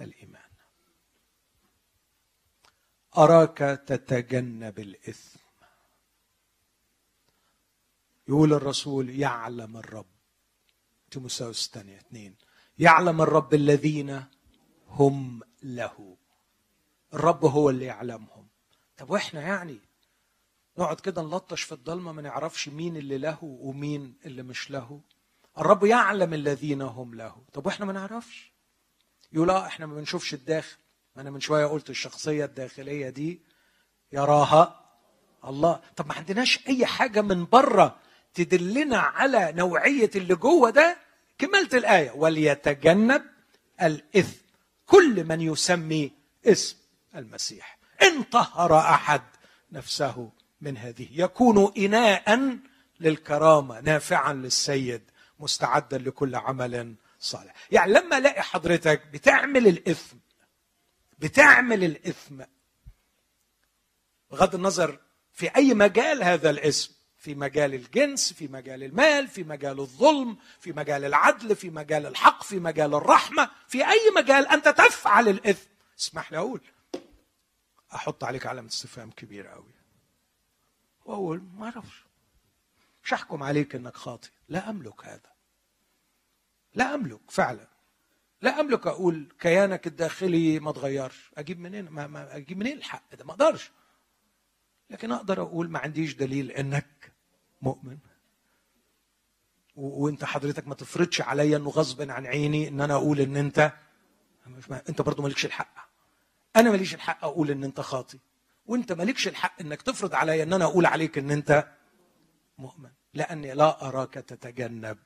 الإيمان. أراك تتجنب الإثم. يقول الرسول يعلم الرب تيموساوس الثانية اثنين. يعلم الرب الذين هم له. الرب هو اللي يعلمهم. طب وإحنا يعني نقعد كده نلطش في الضلمة ما نعرفش مين اللي له ومين اللي مش له؟ الرب يعلم الذين هم له. طب وإحنا ما نعرفش؟ يقول آه إحنا ما بنشوفش الداخل. أنا من شوية قلت الشخصية الداخلية دي يراها الله. طب ما عندناش أي حاجة من بره تدلنا على نوعية اللي جوه ده؟ كملت الآية. وليتجنب الإثم. كل من يسمي اسم المسيح. إن طهر أحد نفسه من هذه. يكون اناء للكرامة نافعا للسيد مستعدا لكل عمل صالح. يعني لما ألاقي حضرتك بتعمل الإثم بتعمل الإثم بغض النظر في أي مجال هذا الاسم في مجال الجنس في مجال المال في مجال الظلم في مجال العدل في مجال الحق في مجال الرحمة في أي مجال أنت تفعل الإثم. اسمح لي أقول أحط عليك علامة استفهام كبيرة قوي وأقول ما أعرفش. مش احكم عليك إنك خاطئ. لا أملك هذا. لا أملك فعلا. لا أملك أقول كيانك الداخلي ما تغيرش. أجيب منين؟ ما, ما أجيب منين الحق؟ ده ما أقدرش. لكن أقدر أقول ما عنديش دليل إنك مؤمن. وإنت حضرتك ما تفرضش عليا إنه غصب عن عيني إن أنا أقول إن أنت أنت برضه مالكش الحق. أنا ماليش الحق أقول إن أنت خاطي. وإنت مالكش الحق إنك تفرض عليا إن أنا أقول عليك إن أنت مؤمن لأني لا أراك تتجنب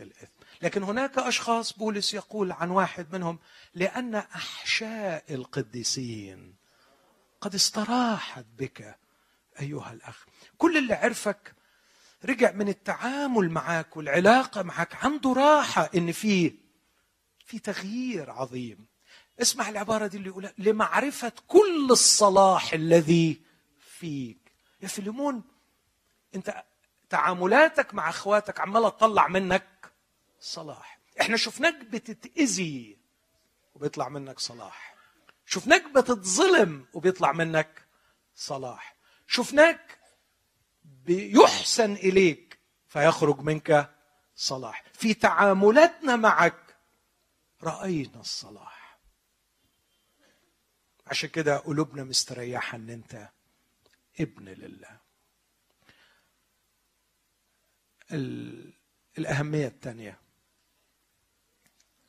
الإثم. لكن هناك أشخاص بولس يقول عن واحد منهم لأن أحشاء القديسين قد استراحت بك أيها الأخ. كل اللي عرفك رجع من التعامل معك والعلاقة معك عنده راحة إن في في تغيير عظيم. اسمع العبارة دي اللي يقولها لمعرفة كل الصلاح الذي فيك. يا فيليمون أنت تعاملاتك مع أخواتك عمالة تطلع منك صلاح. إحنا شفناك بتتاذي وبيطلع منك صلاح. شفناك بتتظلم وبيطلع منك صلاح. شفناك بيحسن إليك فيخرج منك صلاح. في تعاملاتنا معك رأينا الصلاح. عشان كده قلوبنا مستريحة إن أنت ابن لله. الأهمية الثانية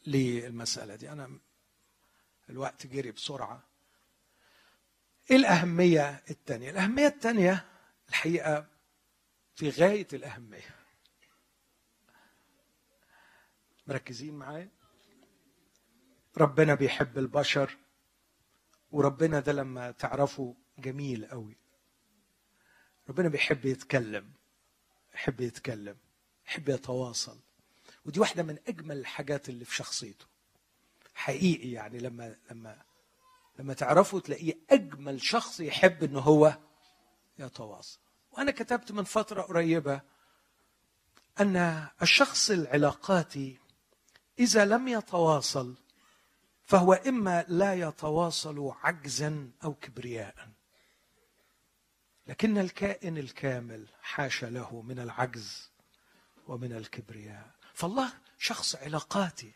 للمسألة دي. أنا الوقت جري بسرعة. إيه الأهمية الثانية الأهمية الثانية الحقيقة في غاية الأهمية. مركزين معايا؟ ربنا بيحب البشر وربنا ده لما تعرفه جميل قوي. ربنا بيحب يتكلم يحب يتكلم يحب يتواصل. ودي واحدة من أجمل الحاجات اللي في شخصيته. حقيقي يعني لما لما لما تعرفه تلاقيه أجمل شخص يحب إن هو يتواصل. وأنا كتبت من فترة قريبة أن الشخص العلاقاتي إذا لم يتواصل فهو إما لا يتواصل عجزا أو كبرياء. لكن الكائن الكامل حاشا له من العجز ومن الكبرياء. فالله شخص علاقاتي.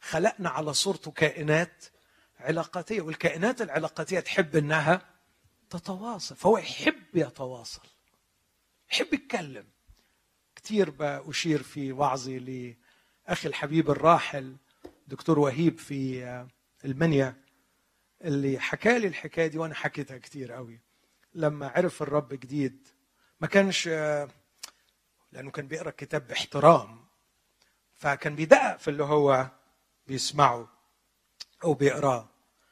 خلقنا على صورته كائنات علاقاتيه والكائنات العلاقاتيه تحب إنها تتواصل فهو يحب يتواصل. يحب يتكلم. كثير بأشير في وعظي لأخي الحبيب الراحل دكتور وهيب في المنيا اللي حكى لي الحكاية دي وأنا حكيتها كثير قوي لما عرف الرب جديد ما كانش لأنه كان بيقرأ كتاب باحترام فكان بيدقق في اللي هو بيسمعه. أو بيقراه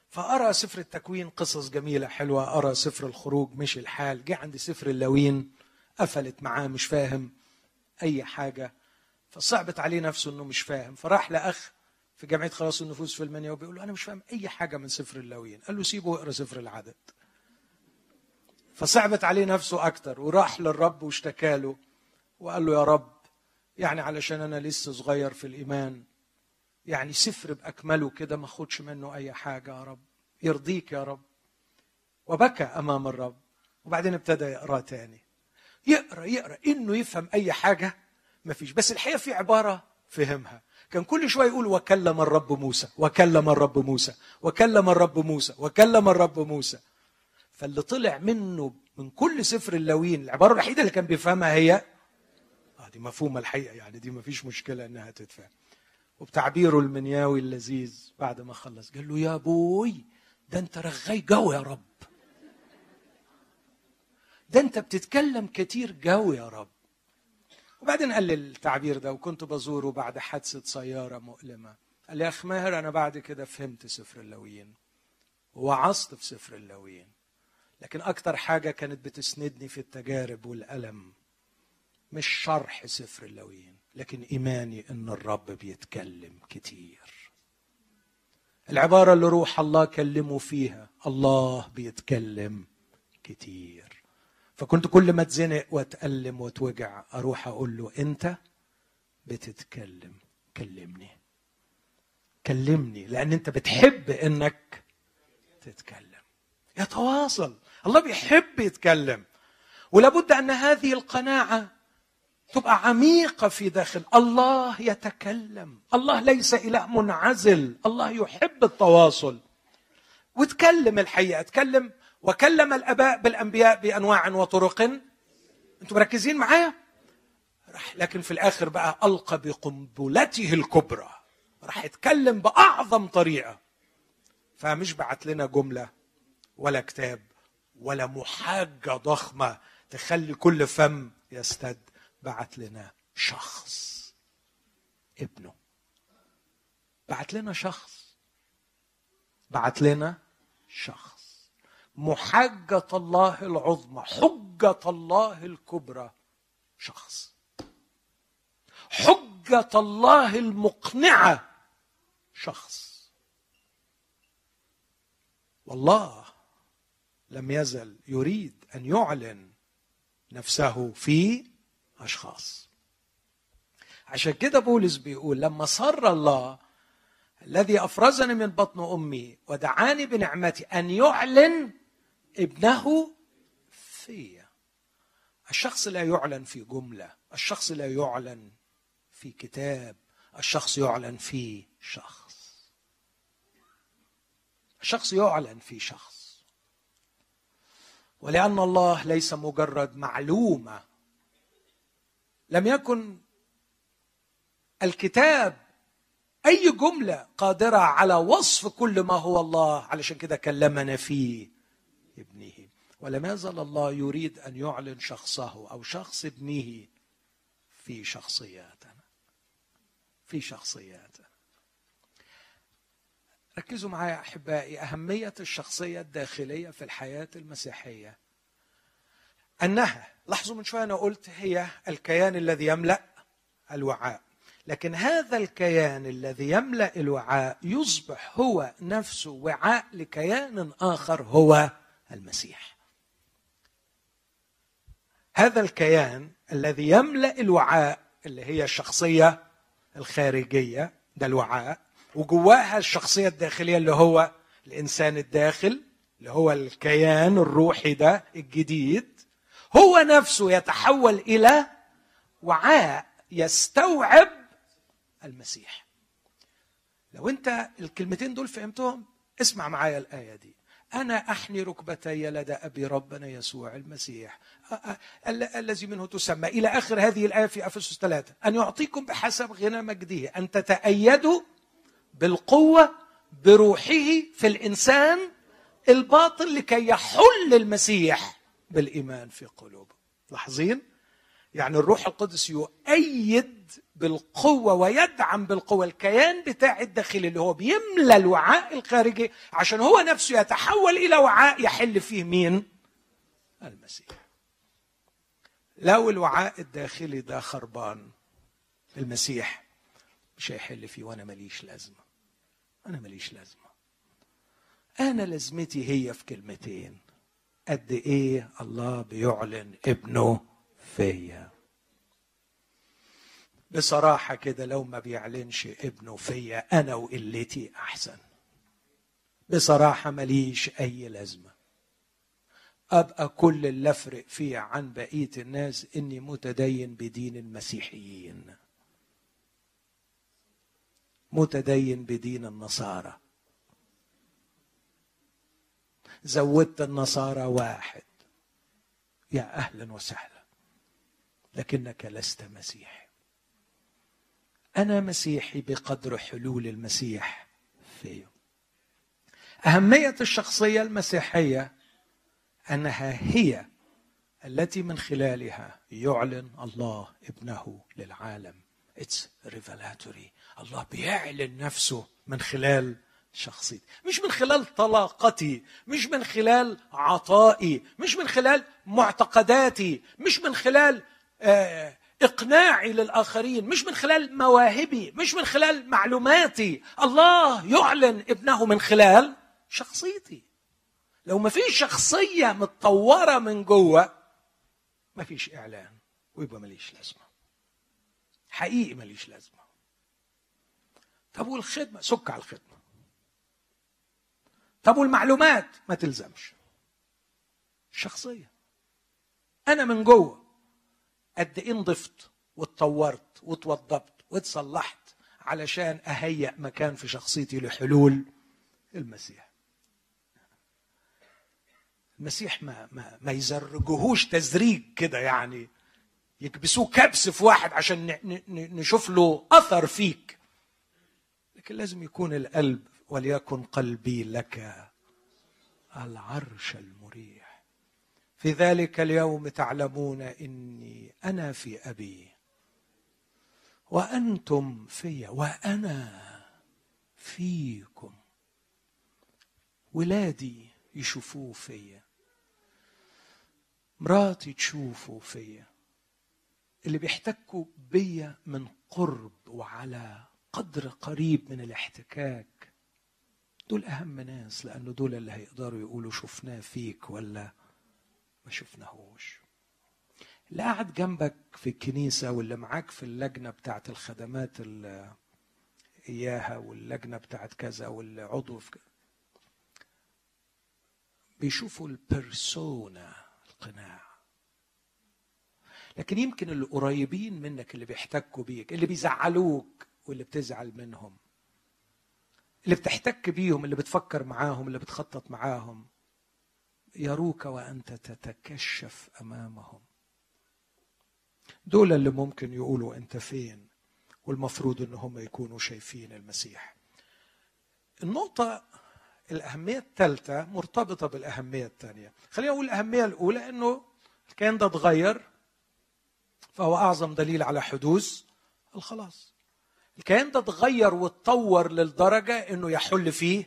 فأرى سفر التكوين قصص جميلة حلوة أرى سفر الخروج مشي الحال جه عند سفر اللوين قفلت معاه مش فاهم أي حاجة فصعبت عليه نفسه إنه مش فاهم. فراح لأخ في جمعية خلاص النفوس في المنيا وبيقول له أنا مش فاهم أي حاجة من سفر اللوين. قال له سيبه واقرا سفر العدد. فصعبت عليه نفسه أكتر وراح للرب واشتكى له وقال له يا رب يعني علشان أنا لسه صغير في الإيمان يعني سفر بأكمله كده ما أخدش منه أي حاجة يا رب. يرضيك يا رب. وبكى أمام الرب. وبعدين ابتدى يقرأ تاني. يقرأ يقرأ. إنه يفهم أي حاجة ما فيش. بس الحقيقة في عبارة فهمها. كان كل شوية يقول وكلم الرب موسى وكلم الرب موسى وكلم الرب موسى وكلم الرب موسى. فاللي طلع منه من كل سفر اللاويين العبارة الوحيدة اللي كان بيفهمها هي آه دي مفهومة الحقيقة يعني دي ما فيش مشكلة إنها تتفهم. وبتعبيره المنياوي اللذيذ بعد ما خلص. قال له يا بوي ده أنت رغاي جوي يا رب. ده أنت بتتكلم كتير جوي يا رب. وبعدين قال لي التعبير ده وكنت بزوره بعد حادثة سيارة مؤلمة. قال لي يا أخ ماهر أنا بعد كده فهمت سفر اللويين. ووعظت في سفر اللويين. لكن أكتر حاجة كانت بتسندني في التجارب والألم مش شرح سفر اللويين. لكن إيماني إن الرب بيتكلم كتير. العبارة اللي روح الله كلمه فيها الله بيتكلم كتير. فكنت كل ما اتزنق واتألم واتوجع أروح أقول له أنت بتتكلم كلمني. كلمني لأن أنت بتحب إنك تتكلم. يتواصل. الله بيحب يتكلم. ولابد أن هذه القناعة تبقى عميقة في داخل. الله يتكلم. الله ليس إله منعزل. الله يحب التواصل. وتكلم الحقيقة. تكلم وكلم الآباء بالأنبياء بأنواع وطرق. أنتم مركزين معايا؟ راح لكن في الآخر بقى ألقى بقنبلته الكبرى. راح يتكلم بأعظم طريقة. فمش بعت لنا جملة ولا كتاب ولا محاجة ضخمة تخلي كل فم يستد. بعت لنا شخص ابنه. بعت لنا شخص. بعت لنا شخص. محجة الله العظمى حجة الله الكبرى شخص. حجة الله المقنعة شخص. والله لم يزل يريد أن يعلن نفسه في أشخاص. عشان كده بولس بيقول لما صر الله الذي أفرزني من بطن أمي ودعاني بنعمتي أن يعلن ابنه في الشخص لا يعلن في جملة الشخص لا يعلن في كتاب الشخص يعلن في شخص. الشخص يعلن في شخص. ولأن الله ليس مجرد معلومة لم يكن الكتاب أي جملة قادرة على وصف كل ما هو الله. علشان كده كلمنا فيه ابنه. ولم يزل الله يريد أن يعلن شخصه أو شخص ابنه في شخصياتنا. في شخصياتنا. ركزوا معايا أحبائي. أهمية الشخصية الداخلية في الحياة المسيحية. أنها لاحظوا من شوية أنا قلت هي الكيان الذي يملأ الوعاء. لكن هذا الكيان الذي يملأ الوعاء يصبح هو نفسه وعاء لكيان آخر هو المسيح. هذا الكيان الذي يملأ الوعاء اللي هي الشخصية الخارجية ده الوعاء وجواها الشخصية الداخلية اللي هو الإنسان الداخل اللي هو الكيان الروحي ده الجديد هو نفسه يتحول إلى وعاء يستوعب المسيح. لو أنت الكلمتين دول فهمتهم اسمع معايا الآية دي. أنا أحني ركبتي لدى أبي ربنا يسوع المسيح. الذي منه تسمى. إلى آخر هذه الآية في أفسس ثلاثة. أن يعطيكم بحسب غنى مجده أن تتأيدوا بالقوة بروحه في الإنسان الباطل لكي يحل المسيح. بالإيمان في قلوبه لاحظين يعني الروح القدس يؤيد بالقوة ويدعم بالقوة الكيان بتاع الداخلي اللي هو بيملى الوعاء الخارجي عشان هو نفسه يتحول إلى وعاء يحل فيه مين؟ المسيح. لو الوعاء الداخلي ده خربان المسيح مش هيحل فيه وأنا ماليش لازمة. أنا ماليش لازمة. أنا لازمتي هي في كلمتين قد إيه الله بيعلن ابنه فيا. بصراحة كده لو ما بيعلنش ابنه فيا أنا وقلتي أحسن. بصراحة ماليش أي لازمة. أبقى كل اللي أفرق فيه عن بقية الناس إني متدين بدين المسيحيين. متدين بدين النصارى. زودت النصارى واحد. يا أهلا وسهلا. لكنك لست مسيحي. أنا مسيحي بقدر حلول المسيح في أهمية الشخصية المسيحية أنها هي التي من خلالها يعلن الله ابنه للعالم. It's revelatory الله بيعلن نفسه من خلال شخصيتي مش من خلال طلاقتي مش من خلال عطائي مش من خلال معتقداتي مش من خلال آه، إقناعي للآخرين مش من خلال مواهبي مش من خلال معلوماتي. الله يعلن ابنه من خلال شخصيتي. لو ما فيش شخصية متطورة من جوه ما فيش إعلان ويبقى ماليش لازمة. حقيقي ماليش لازمة. طب والخدمة؟ سك على الخدمة. طب والمعلومات؟ ما تلزمش. شخصية. أنا من جوه قد إيه نضفت واتطورت واتوضبت واتصلحت علشان اهيئ مكان في شخصيتي لحلول المسيح. المسيح ما ما ما يزرجهوش تزريج كده يعني. يكبسوه كبس في واحد عشان نشوف له أثر فيك. لكن لازم يكون القلب وليكن قلبي لك العرش المريح. في ذلك اليوم تعلمون إني أنا في أبي وأنتم في وأنا فيكم. ولادي يشوفوه فيا. مراتي تشوفوا فيا. اللي بيحتكوا بيا من قرب وعلى قدر قريب من الاحتكاك. دول أهم ناس لأنه دول اللي هيقدروا يقولوا شفناه فيك ولا ما شفناهوش. اللي قاعد جنبك في الكنيسة واللي معاك في اللجنة بتاعت الخدمات اللي إياها واللجنة بتاعت كذا واللي عضو في كذا بيشوفوا البرسونا القناع. لكن يمكن اللي قريبين منك اللي بيحتكوا بيك اللي بيزعلوك واللي بتزعل منهم. اللي بتحتك بيهم اللي بتفكر معاهم اللي بتخطط معاهم يروك وأنت تتكشف أمامهم. دول اللي ممكن يقولوا أنت فين والمفروض إن هم يكونوا شايفين المسيح. النقطة الأهمية الثالثة مرتبطة بالأهمية الثانية. خلينا أقول الأهمية الأولى إنه الكيان ده اتغير فهو أعظم دليل على حدوث الخلاص. الكيان ده اتغير واتطور للدرجة إنه يحل فيه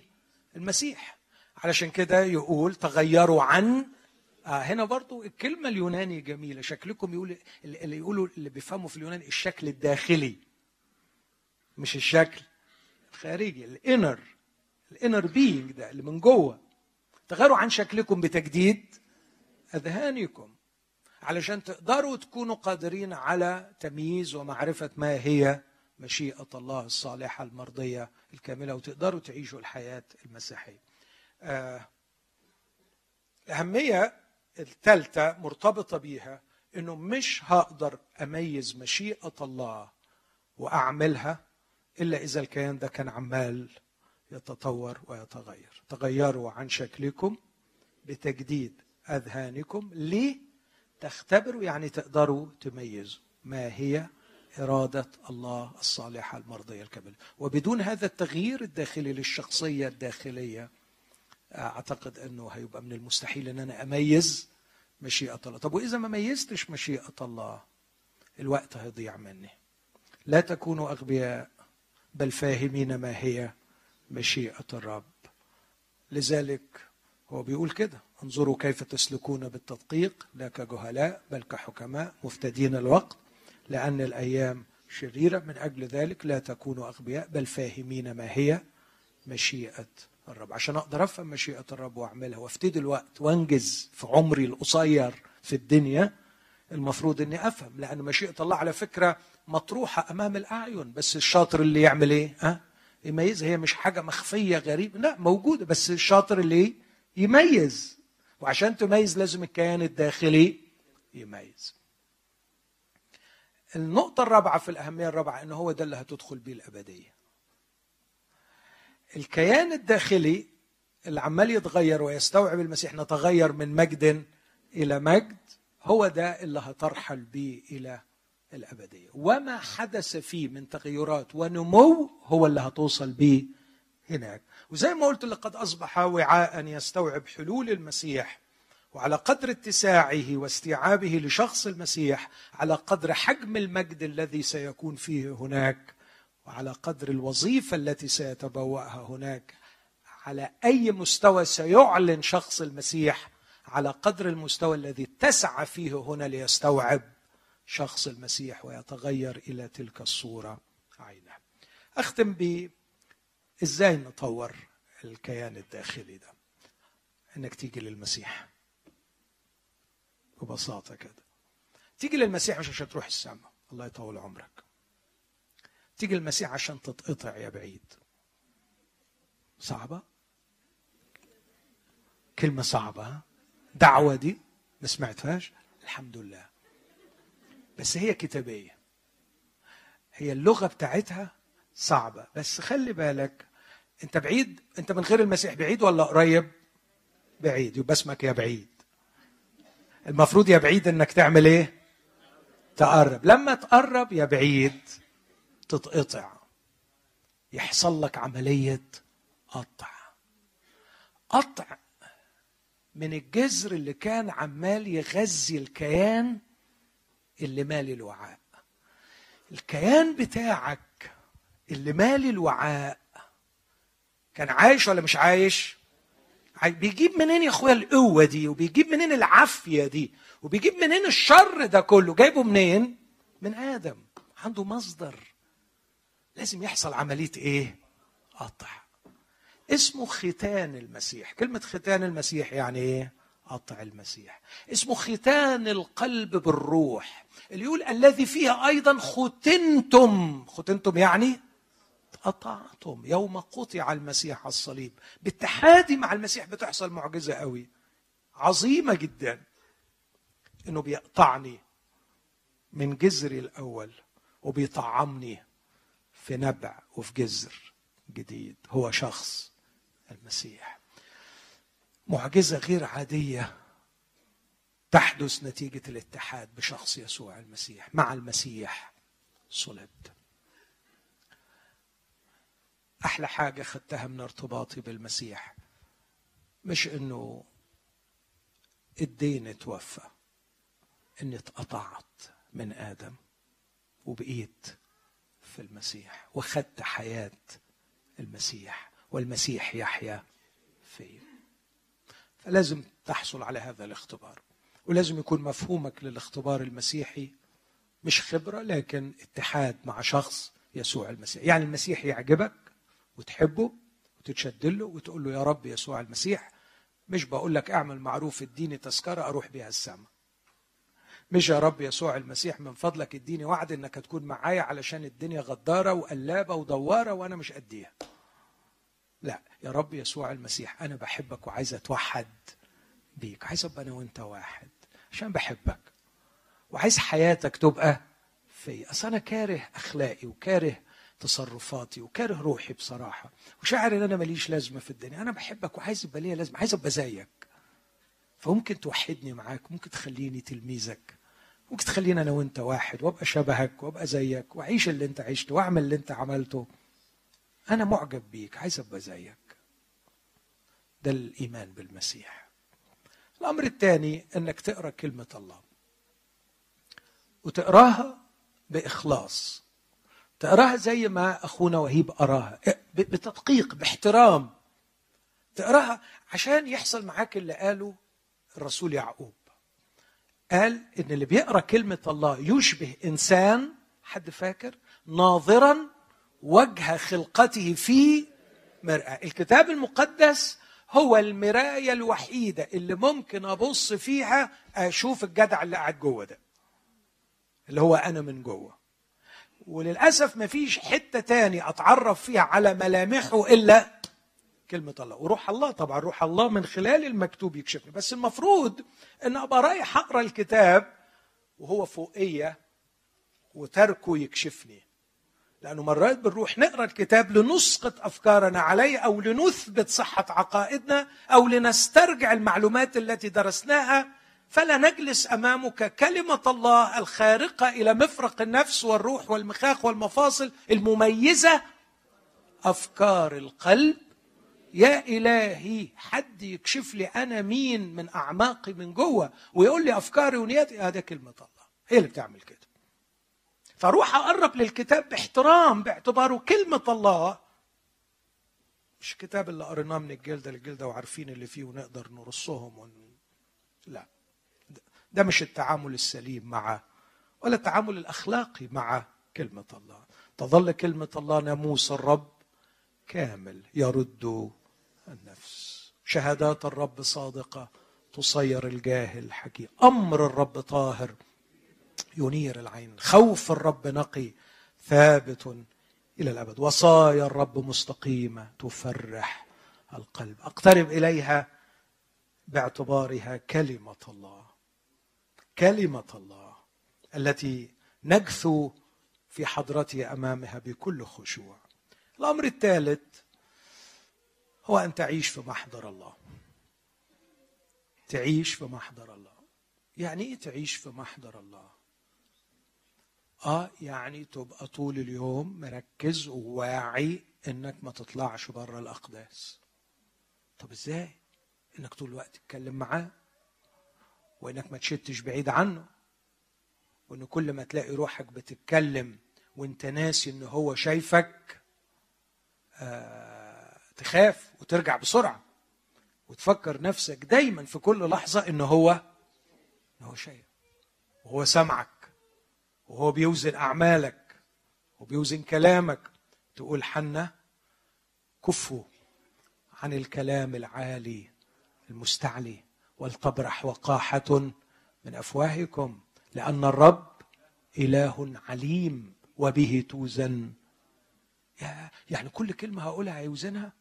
المسيح. علشان كده يقول تغيروا عن آه هنا برضو الكلمة اليوناني جميلة. شكلكم يقول اللي يقولوا اللي بيفهموا في اليونان الشكل الداخلي مش الشكل الخارجي الإنر الإنر بينج ده اللي من جوه. تغيروا عن شكلكم بتجديد أذهانكم علشان تقدروا تكونوا قادرين على تمييز ومعرفة ما هي مشيئة الله الصالحة المرضية الكاملة وتقدروا تعيشوا الحياة المسيحية. آه، الأهمية الثالثة مرتبطة بيها إنه مش هقدر أميز مشيئة الله وأعملها إلا إذا الكيان ده كان عمال يتطور ويتغير تغيروا عن شكلكم بتجديد أذهانكم ليه تختبروا يعني تقدروا تميزوا ما هي إرادة الله الصالحة المرضية الكاملة. وبدون هذا التغيير الداخلي للشخصية الداخلية أعتقد أنه هيبقى من المستحيل أن أنا أميز مشيئة الله. طب وإذا ما ميزتش مشيئة الله الوقت هيضيع مني. لا تكونوا أغبياء بل فاهمين ما هي مشيئة الرب. لذلك هو بيقول كده انظروا كيف تسلكون بالتدقيق لا كجهلاء بل كحكماء مفتدين الوقت. لأن الأيام شريرة. من أجل ذلك لا تكونوا أغبياء بل فاهمين ما هي مشيئة الرب. عشان أقدر أفهم مشيئة الرب وأعملها وأفتدي الوقت وأنجز في عمري القصير في الدنيا المفروض إني أفهم لأن مشيئة الله على فكرة مطروحة أمام الأعين. بس الشاطر اللي يعمل إيه؟ ها؟ يميزها هي مش حاجة مخفية غريبه لا موجودة بس الشاطر اللي يميز. وعشان تميز لازم الكيان الداخلي يميز. النقطة الرابعة في الأهمية الرابعة إنه هو ده اللي هتدخل بيه الأبدية. الكيان الداخلي اللي عمال يتغير ويستوعب المسيح نتغير من مجد إلى مجد هو ده اللي هترحل بيه إلى الأبدية وما حدث فيه من تغيرات ونمو هو اللي هتوصل بيه هناك وزي ما قلت لقد أصبح وعاء يستوعب حلول المسيح وعلى قدر اتساعه واستيعابه لشخص المسيح على قدر حجم المجد الذي سيكون فيه هناك وعلى قدر الوظيفة التي سيتبوأها هناك على أي مستوى سيعلن شخص المسيح على قدر المستوى الذي اتسع فيه هنا ليستوعب شخص المسيح ويتغير إلى تلك الصورة عينه. أختم ب إزاي نطور الكيان الداخلي ده؟ إنك تيجي للمسيح. ببساطة كده. تيجي للمسيح مش عشان تروح السماء. الله يطول عمرك. تيجي للمسيح عشان تتقطع يا بعيد. صعبة؟ كلمة صعبة. دعوة دي ما سمعتهاش؟ الحمد لله. بس هي كتابية. هي اللغة بتاعتها صعبة. بس خلي بالك انت بعيد؟ انت من غير المسيح بعيد ولا قريب؟ بعيد. يبقى اسمك يا بعيد. المفروض يا بعيد إنك تعمل إيه؟ تقرب. لما تقرب يا بعيد تتقطع. يحصل لك عملية قطع. قطع من الجذر اللي كان عمال يغذي الكيان اللي مالي الوعاء. الكيان بتاعك اللي مالي الوعاء كان عايش ولا مش عايش؟ بيجيب منين يا اخويا القوة دي؟ وبيجيب منين العافية دي؟ وبيجيب منين الشر ده كله؟ جايبه منين؟ من آدم. عنده مصدر. لازم يحصل عملية إيه؟ قطع. اسمه ختان المسيح. كلمة ختان المسيح يعني إيه؟ قطع المسيح. اسمه ختان القلب بالروح. اللي يقول الذي فيها أيضا ختنتم. ختنتم يعني قطعتم يوم قطع المسيح على الصليب. باتحادي مع المسيح بتحصل معجزة قوي. عظيمة جدا. إنه بيقطعني من جذري الأول وبيطعمني في نبع وفي جذر جديد. هو شخص المسيح. معجزة غير عادية تحدث نتيجة الاتحاد بشخص يسوع المسيح. مع المسيح صلبت. أحلى حاجة خدتها من ارتباطي بالمسيح. مش إنه الدين اتوفى إني اتقطعت من آدم وبقيت في المسيح وخدت حياة المسيح والمسيح يحيا في فلازم تحصل على هذا الاختبار ولازم يكون مفهومك للاختبار المسيحي مش خبرة لكن اتحاد مع شخص يسوع المسيح. يعني المسيح يعجبك وتحبه وتتشد له وتقول له يا رب يسوع المسيح مش بقول لك اعمل معروف اديني تذكرة أروح بيها السماء. مش يا رب يسوع المسيح من فضلك اديني وعد انك تكون معايا علشان الدنيا غدارة وقلابة ودوارة وأنا مش قديها. لا يا رب يسوع المسيح أنا بحبك وعايز اتوحد بيك عايز ابقى أنا وانت واحد عشان بحبك. وعايز حياتك تبقى في أصل أنا كاره أخلاقي وكاره تصرفاتي وكاره روحي بصراحة. وشاعر إن أنا ماليش لازمة في الدنيا. أنا بحبك وعايز يبقى ليا لازمة. عايز أبقى زيك. فممكن توحدني معاك. ممكن تخليني تلميذك. ممكن تخليني أنا وأنت واحد. وأبقى شبهك. وأبقى زيك. وأعيش اللي أنت عشته. وأعمل اللي أنت عملته. أنا معجب بيك. عايز أبقى زيك. ده الإيمان بالمسيح. الأمر الثاني إنك تقرأ كلمة الله. وتقراها بإخلاص. تقراها زي ما أخونا وهيب قراها. بتدقيق باحترام. تقراها عشان يحصل معاك اللي قاله الرسول يعقوب. قال إن اللي بيقرأ كلمة الله يشبه إنسان حد فاكر؟ ناظرا وجه خلقته في مرآة. الكتاب المقدس هو المراية الوحيدة اللي ممكن أبص فيها أشوف الجدع اللي قاعد جوه ده اللي هو أنا من جوه. وللأسف مفيش حتة تاني أتعرف فيها على ملامحه إلا كلمة الله. وروح الله طبعا روح الله من خلال المكتوب يكشفني. بس المفروض أن أبقى رايح أقرأ الكتاب وهو فوقية وتركه يكشفني. لأنه مرات بنروح نقرأ الكتاب لنسقط أفكارنا عليه أو لنثبت صحة عقائدنا أو لنسترجع المعلومات التي درسناها فلا نجلس أمامك كلمة الله الخارقة إلى مفرق النفس والروح والمخاخ والمفاصل المميزة. أفكار القلب. يا إلهي حد يكشف لي أنا مين من أعماقي من جوه ويقول لي أفكاري ونياتي؟ هذا كلمة الله. هي اللي بتعمل كده. فأروح أقرب للكتاب باحترام باعتباره كلمة الله. مش الكتاب اللي قريناه من الجلدة للجلدة وعارفين اللي فيه ونقدر نرصهم ون... لا. ده مش التعامل السليم مع ولا التعامل الأخلاقي مع كلمة الله. تظل كلمة الله ناموس الرب كامل يرد النفس. شهادات الرب صادقة تصير الجاهل حكيم. أمر الرب طاهر ينير العين. خوف الرب نقي ثابت إلى الأبد. وصايا الرب مستقيمة تفرح القلب. أقترب إليها باعتبارها كلمة الله. كلمة الله التي نجثو في حضرته أمامها بكل خشوع. الأمر الثالث هو أن تعيش في محضر الله. تعيش في محضر الله. يعني إيه تعيش في محضر الله؟ آه يعني تبقى طول اليوم مركز وواعي إنك ما تطلعش بره الأقداس. طب إزاي؟ إنك طول الوقت تتكلم معاه. وإنك ما تشتش بعيد عنه. وإن كل ما تلاقي روحك بتتكلم وإنت ناسي إن هو شايفك آه تخاف وترجع بسرعة وتفكر نفسك دايما في كل لحظة إن هو إن هو شايف. وهو سمعك. وهو بيوزن أعمالك. وبيوزن كلامك. تقول حنة كفوا عن الكلام العالي المستعلي. ولتبرح وقاحة من أفواهكم لأن الرب إله عليم وبه توزن. يعني كل كلمة هقولها هيوزنها؟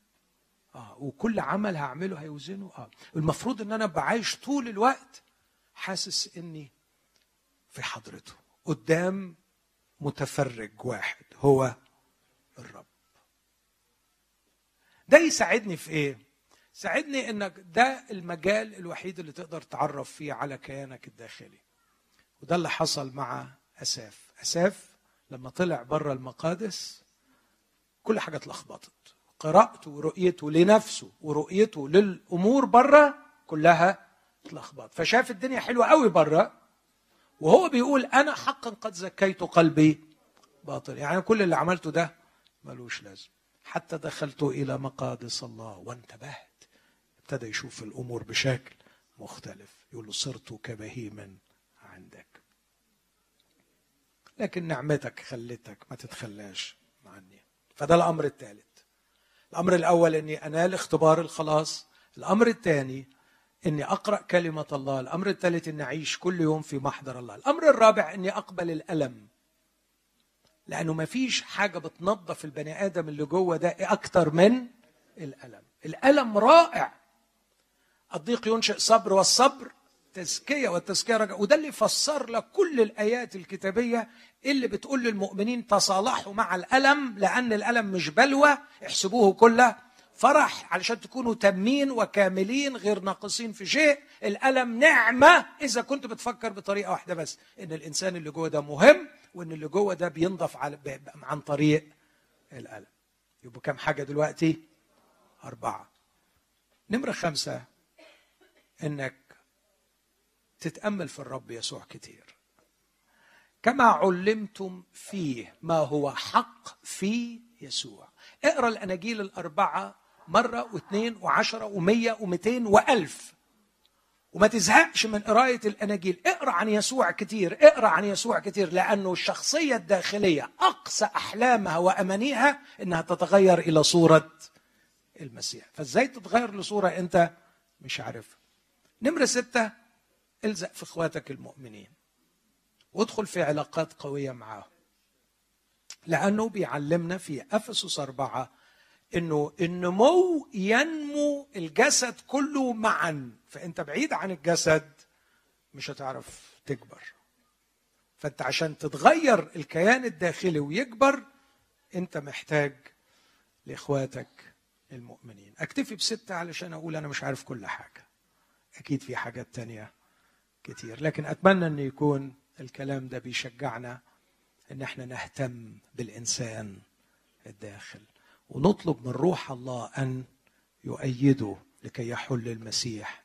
آه وكل عمل هعمله هيوزنه؟ آه. المفروض إن أنا بعيش طول الوقت حاسس إني في حضرته قدام متفرج واحد هو الرب. ده يساعدني في إيه؟ ساعدني إنك ده المجال الوحيد اللي تقدر تعرف فيه على كيانك الداخلي. وده اللي حصل مع أساف. أساف لما طلع بره المقادس كل حاجة اتلخبطت. قراءته ورؤيته لنفسه ورؤيته للأمور بره كلها اتلخبط فشاف الدنيا حلوة قوي بره وهو بيقول أنا حقا قد زكيت قلبي باطل. يعني كل اللي عملته ده ملوش لازم. حتى دخلت إلى مقادس الله وانتبهت. ابتدى يشوف الأمور بشكل مختلف يقول له صرت كبهيم عندك. لكن نعمتك خلتك ما تتخلاش عني فده الأمر الثالث. الأمر الأول إني أنال اختبار الخلاص. الأمر الثاني إني أقرأ كلمة الله. الأمر الثالث إني أعيش كل يوم في محضر الله. الأمر الرابع إني أقبل الألم. لأنه ما فيش حاجة بتنظف البني آدم اللي جوه ده أكتر من الألم. الألم رائع. الضيق ينشئ صبر والصبر تزكية والتزكية رجاء. وده اللي فسر لك كل الآيات الكتابية اللي بتقول للمؤمنين تصالحوا مع الألم لأن الألم مش بلوى احسبوه كله فرح علشان تكونوا تامين وكاملين غير ناقصين في شيء. الألم نعمة إذا كنت بتفكر بطريقة واحدة بس إن الإنسان اللي جوه ده مهم وإن اللي جوه ده بينضف على عن طريق الألم. يبقوا كم حاجة دلوقتي؟ أربعة. نمرة خمسة. إنك تتأمل في الرب يسوع كتير. كما علمتم فيه ما هو حق في يسوع. اقرأ الاناجيل الأربعة مرة واثنين وعشرة ومية ومئتين وألف. وما تزهقش من قراية الاناجيل اقرأ عن يسوع كتير اقرأ عن يسوع كتير لأنه الشخصية الداخلية أقصى أحلامها وأمانيها إنها تتغير إلى صورة المسيح. فإزاي تتغير لصورة أنت مش عارفها؟ نمرة ستة الزق في إخواتك المؤمنين وادخل في علاقات قوية معاهم. لأنه بيعلمنا في أفسس أربعة إنه النمو ينمو الجسد كله معا فأنت بعيد عن الجسد مش هتعرف تكبر. فأنت عشان تتغير الكيان الداخلي ويكبر أنت محتاج لإخواتك المؤمنين. أكتفي بستة علشان أقول أنا مش عارف كل حاجة. أكيد في حاجات تانية كتير. لكن أتمنى أن يكون الكلام ده بيشجعنا أن إحنا نهتم بالإنسان الداخل. ونطلب من روح الله أن يؤيده لكي يحل المسيح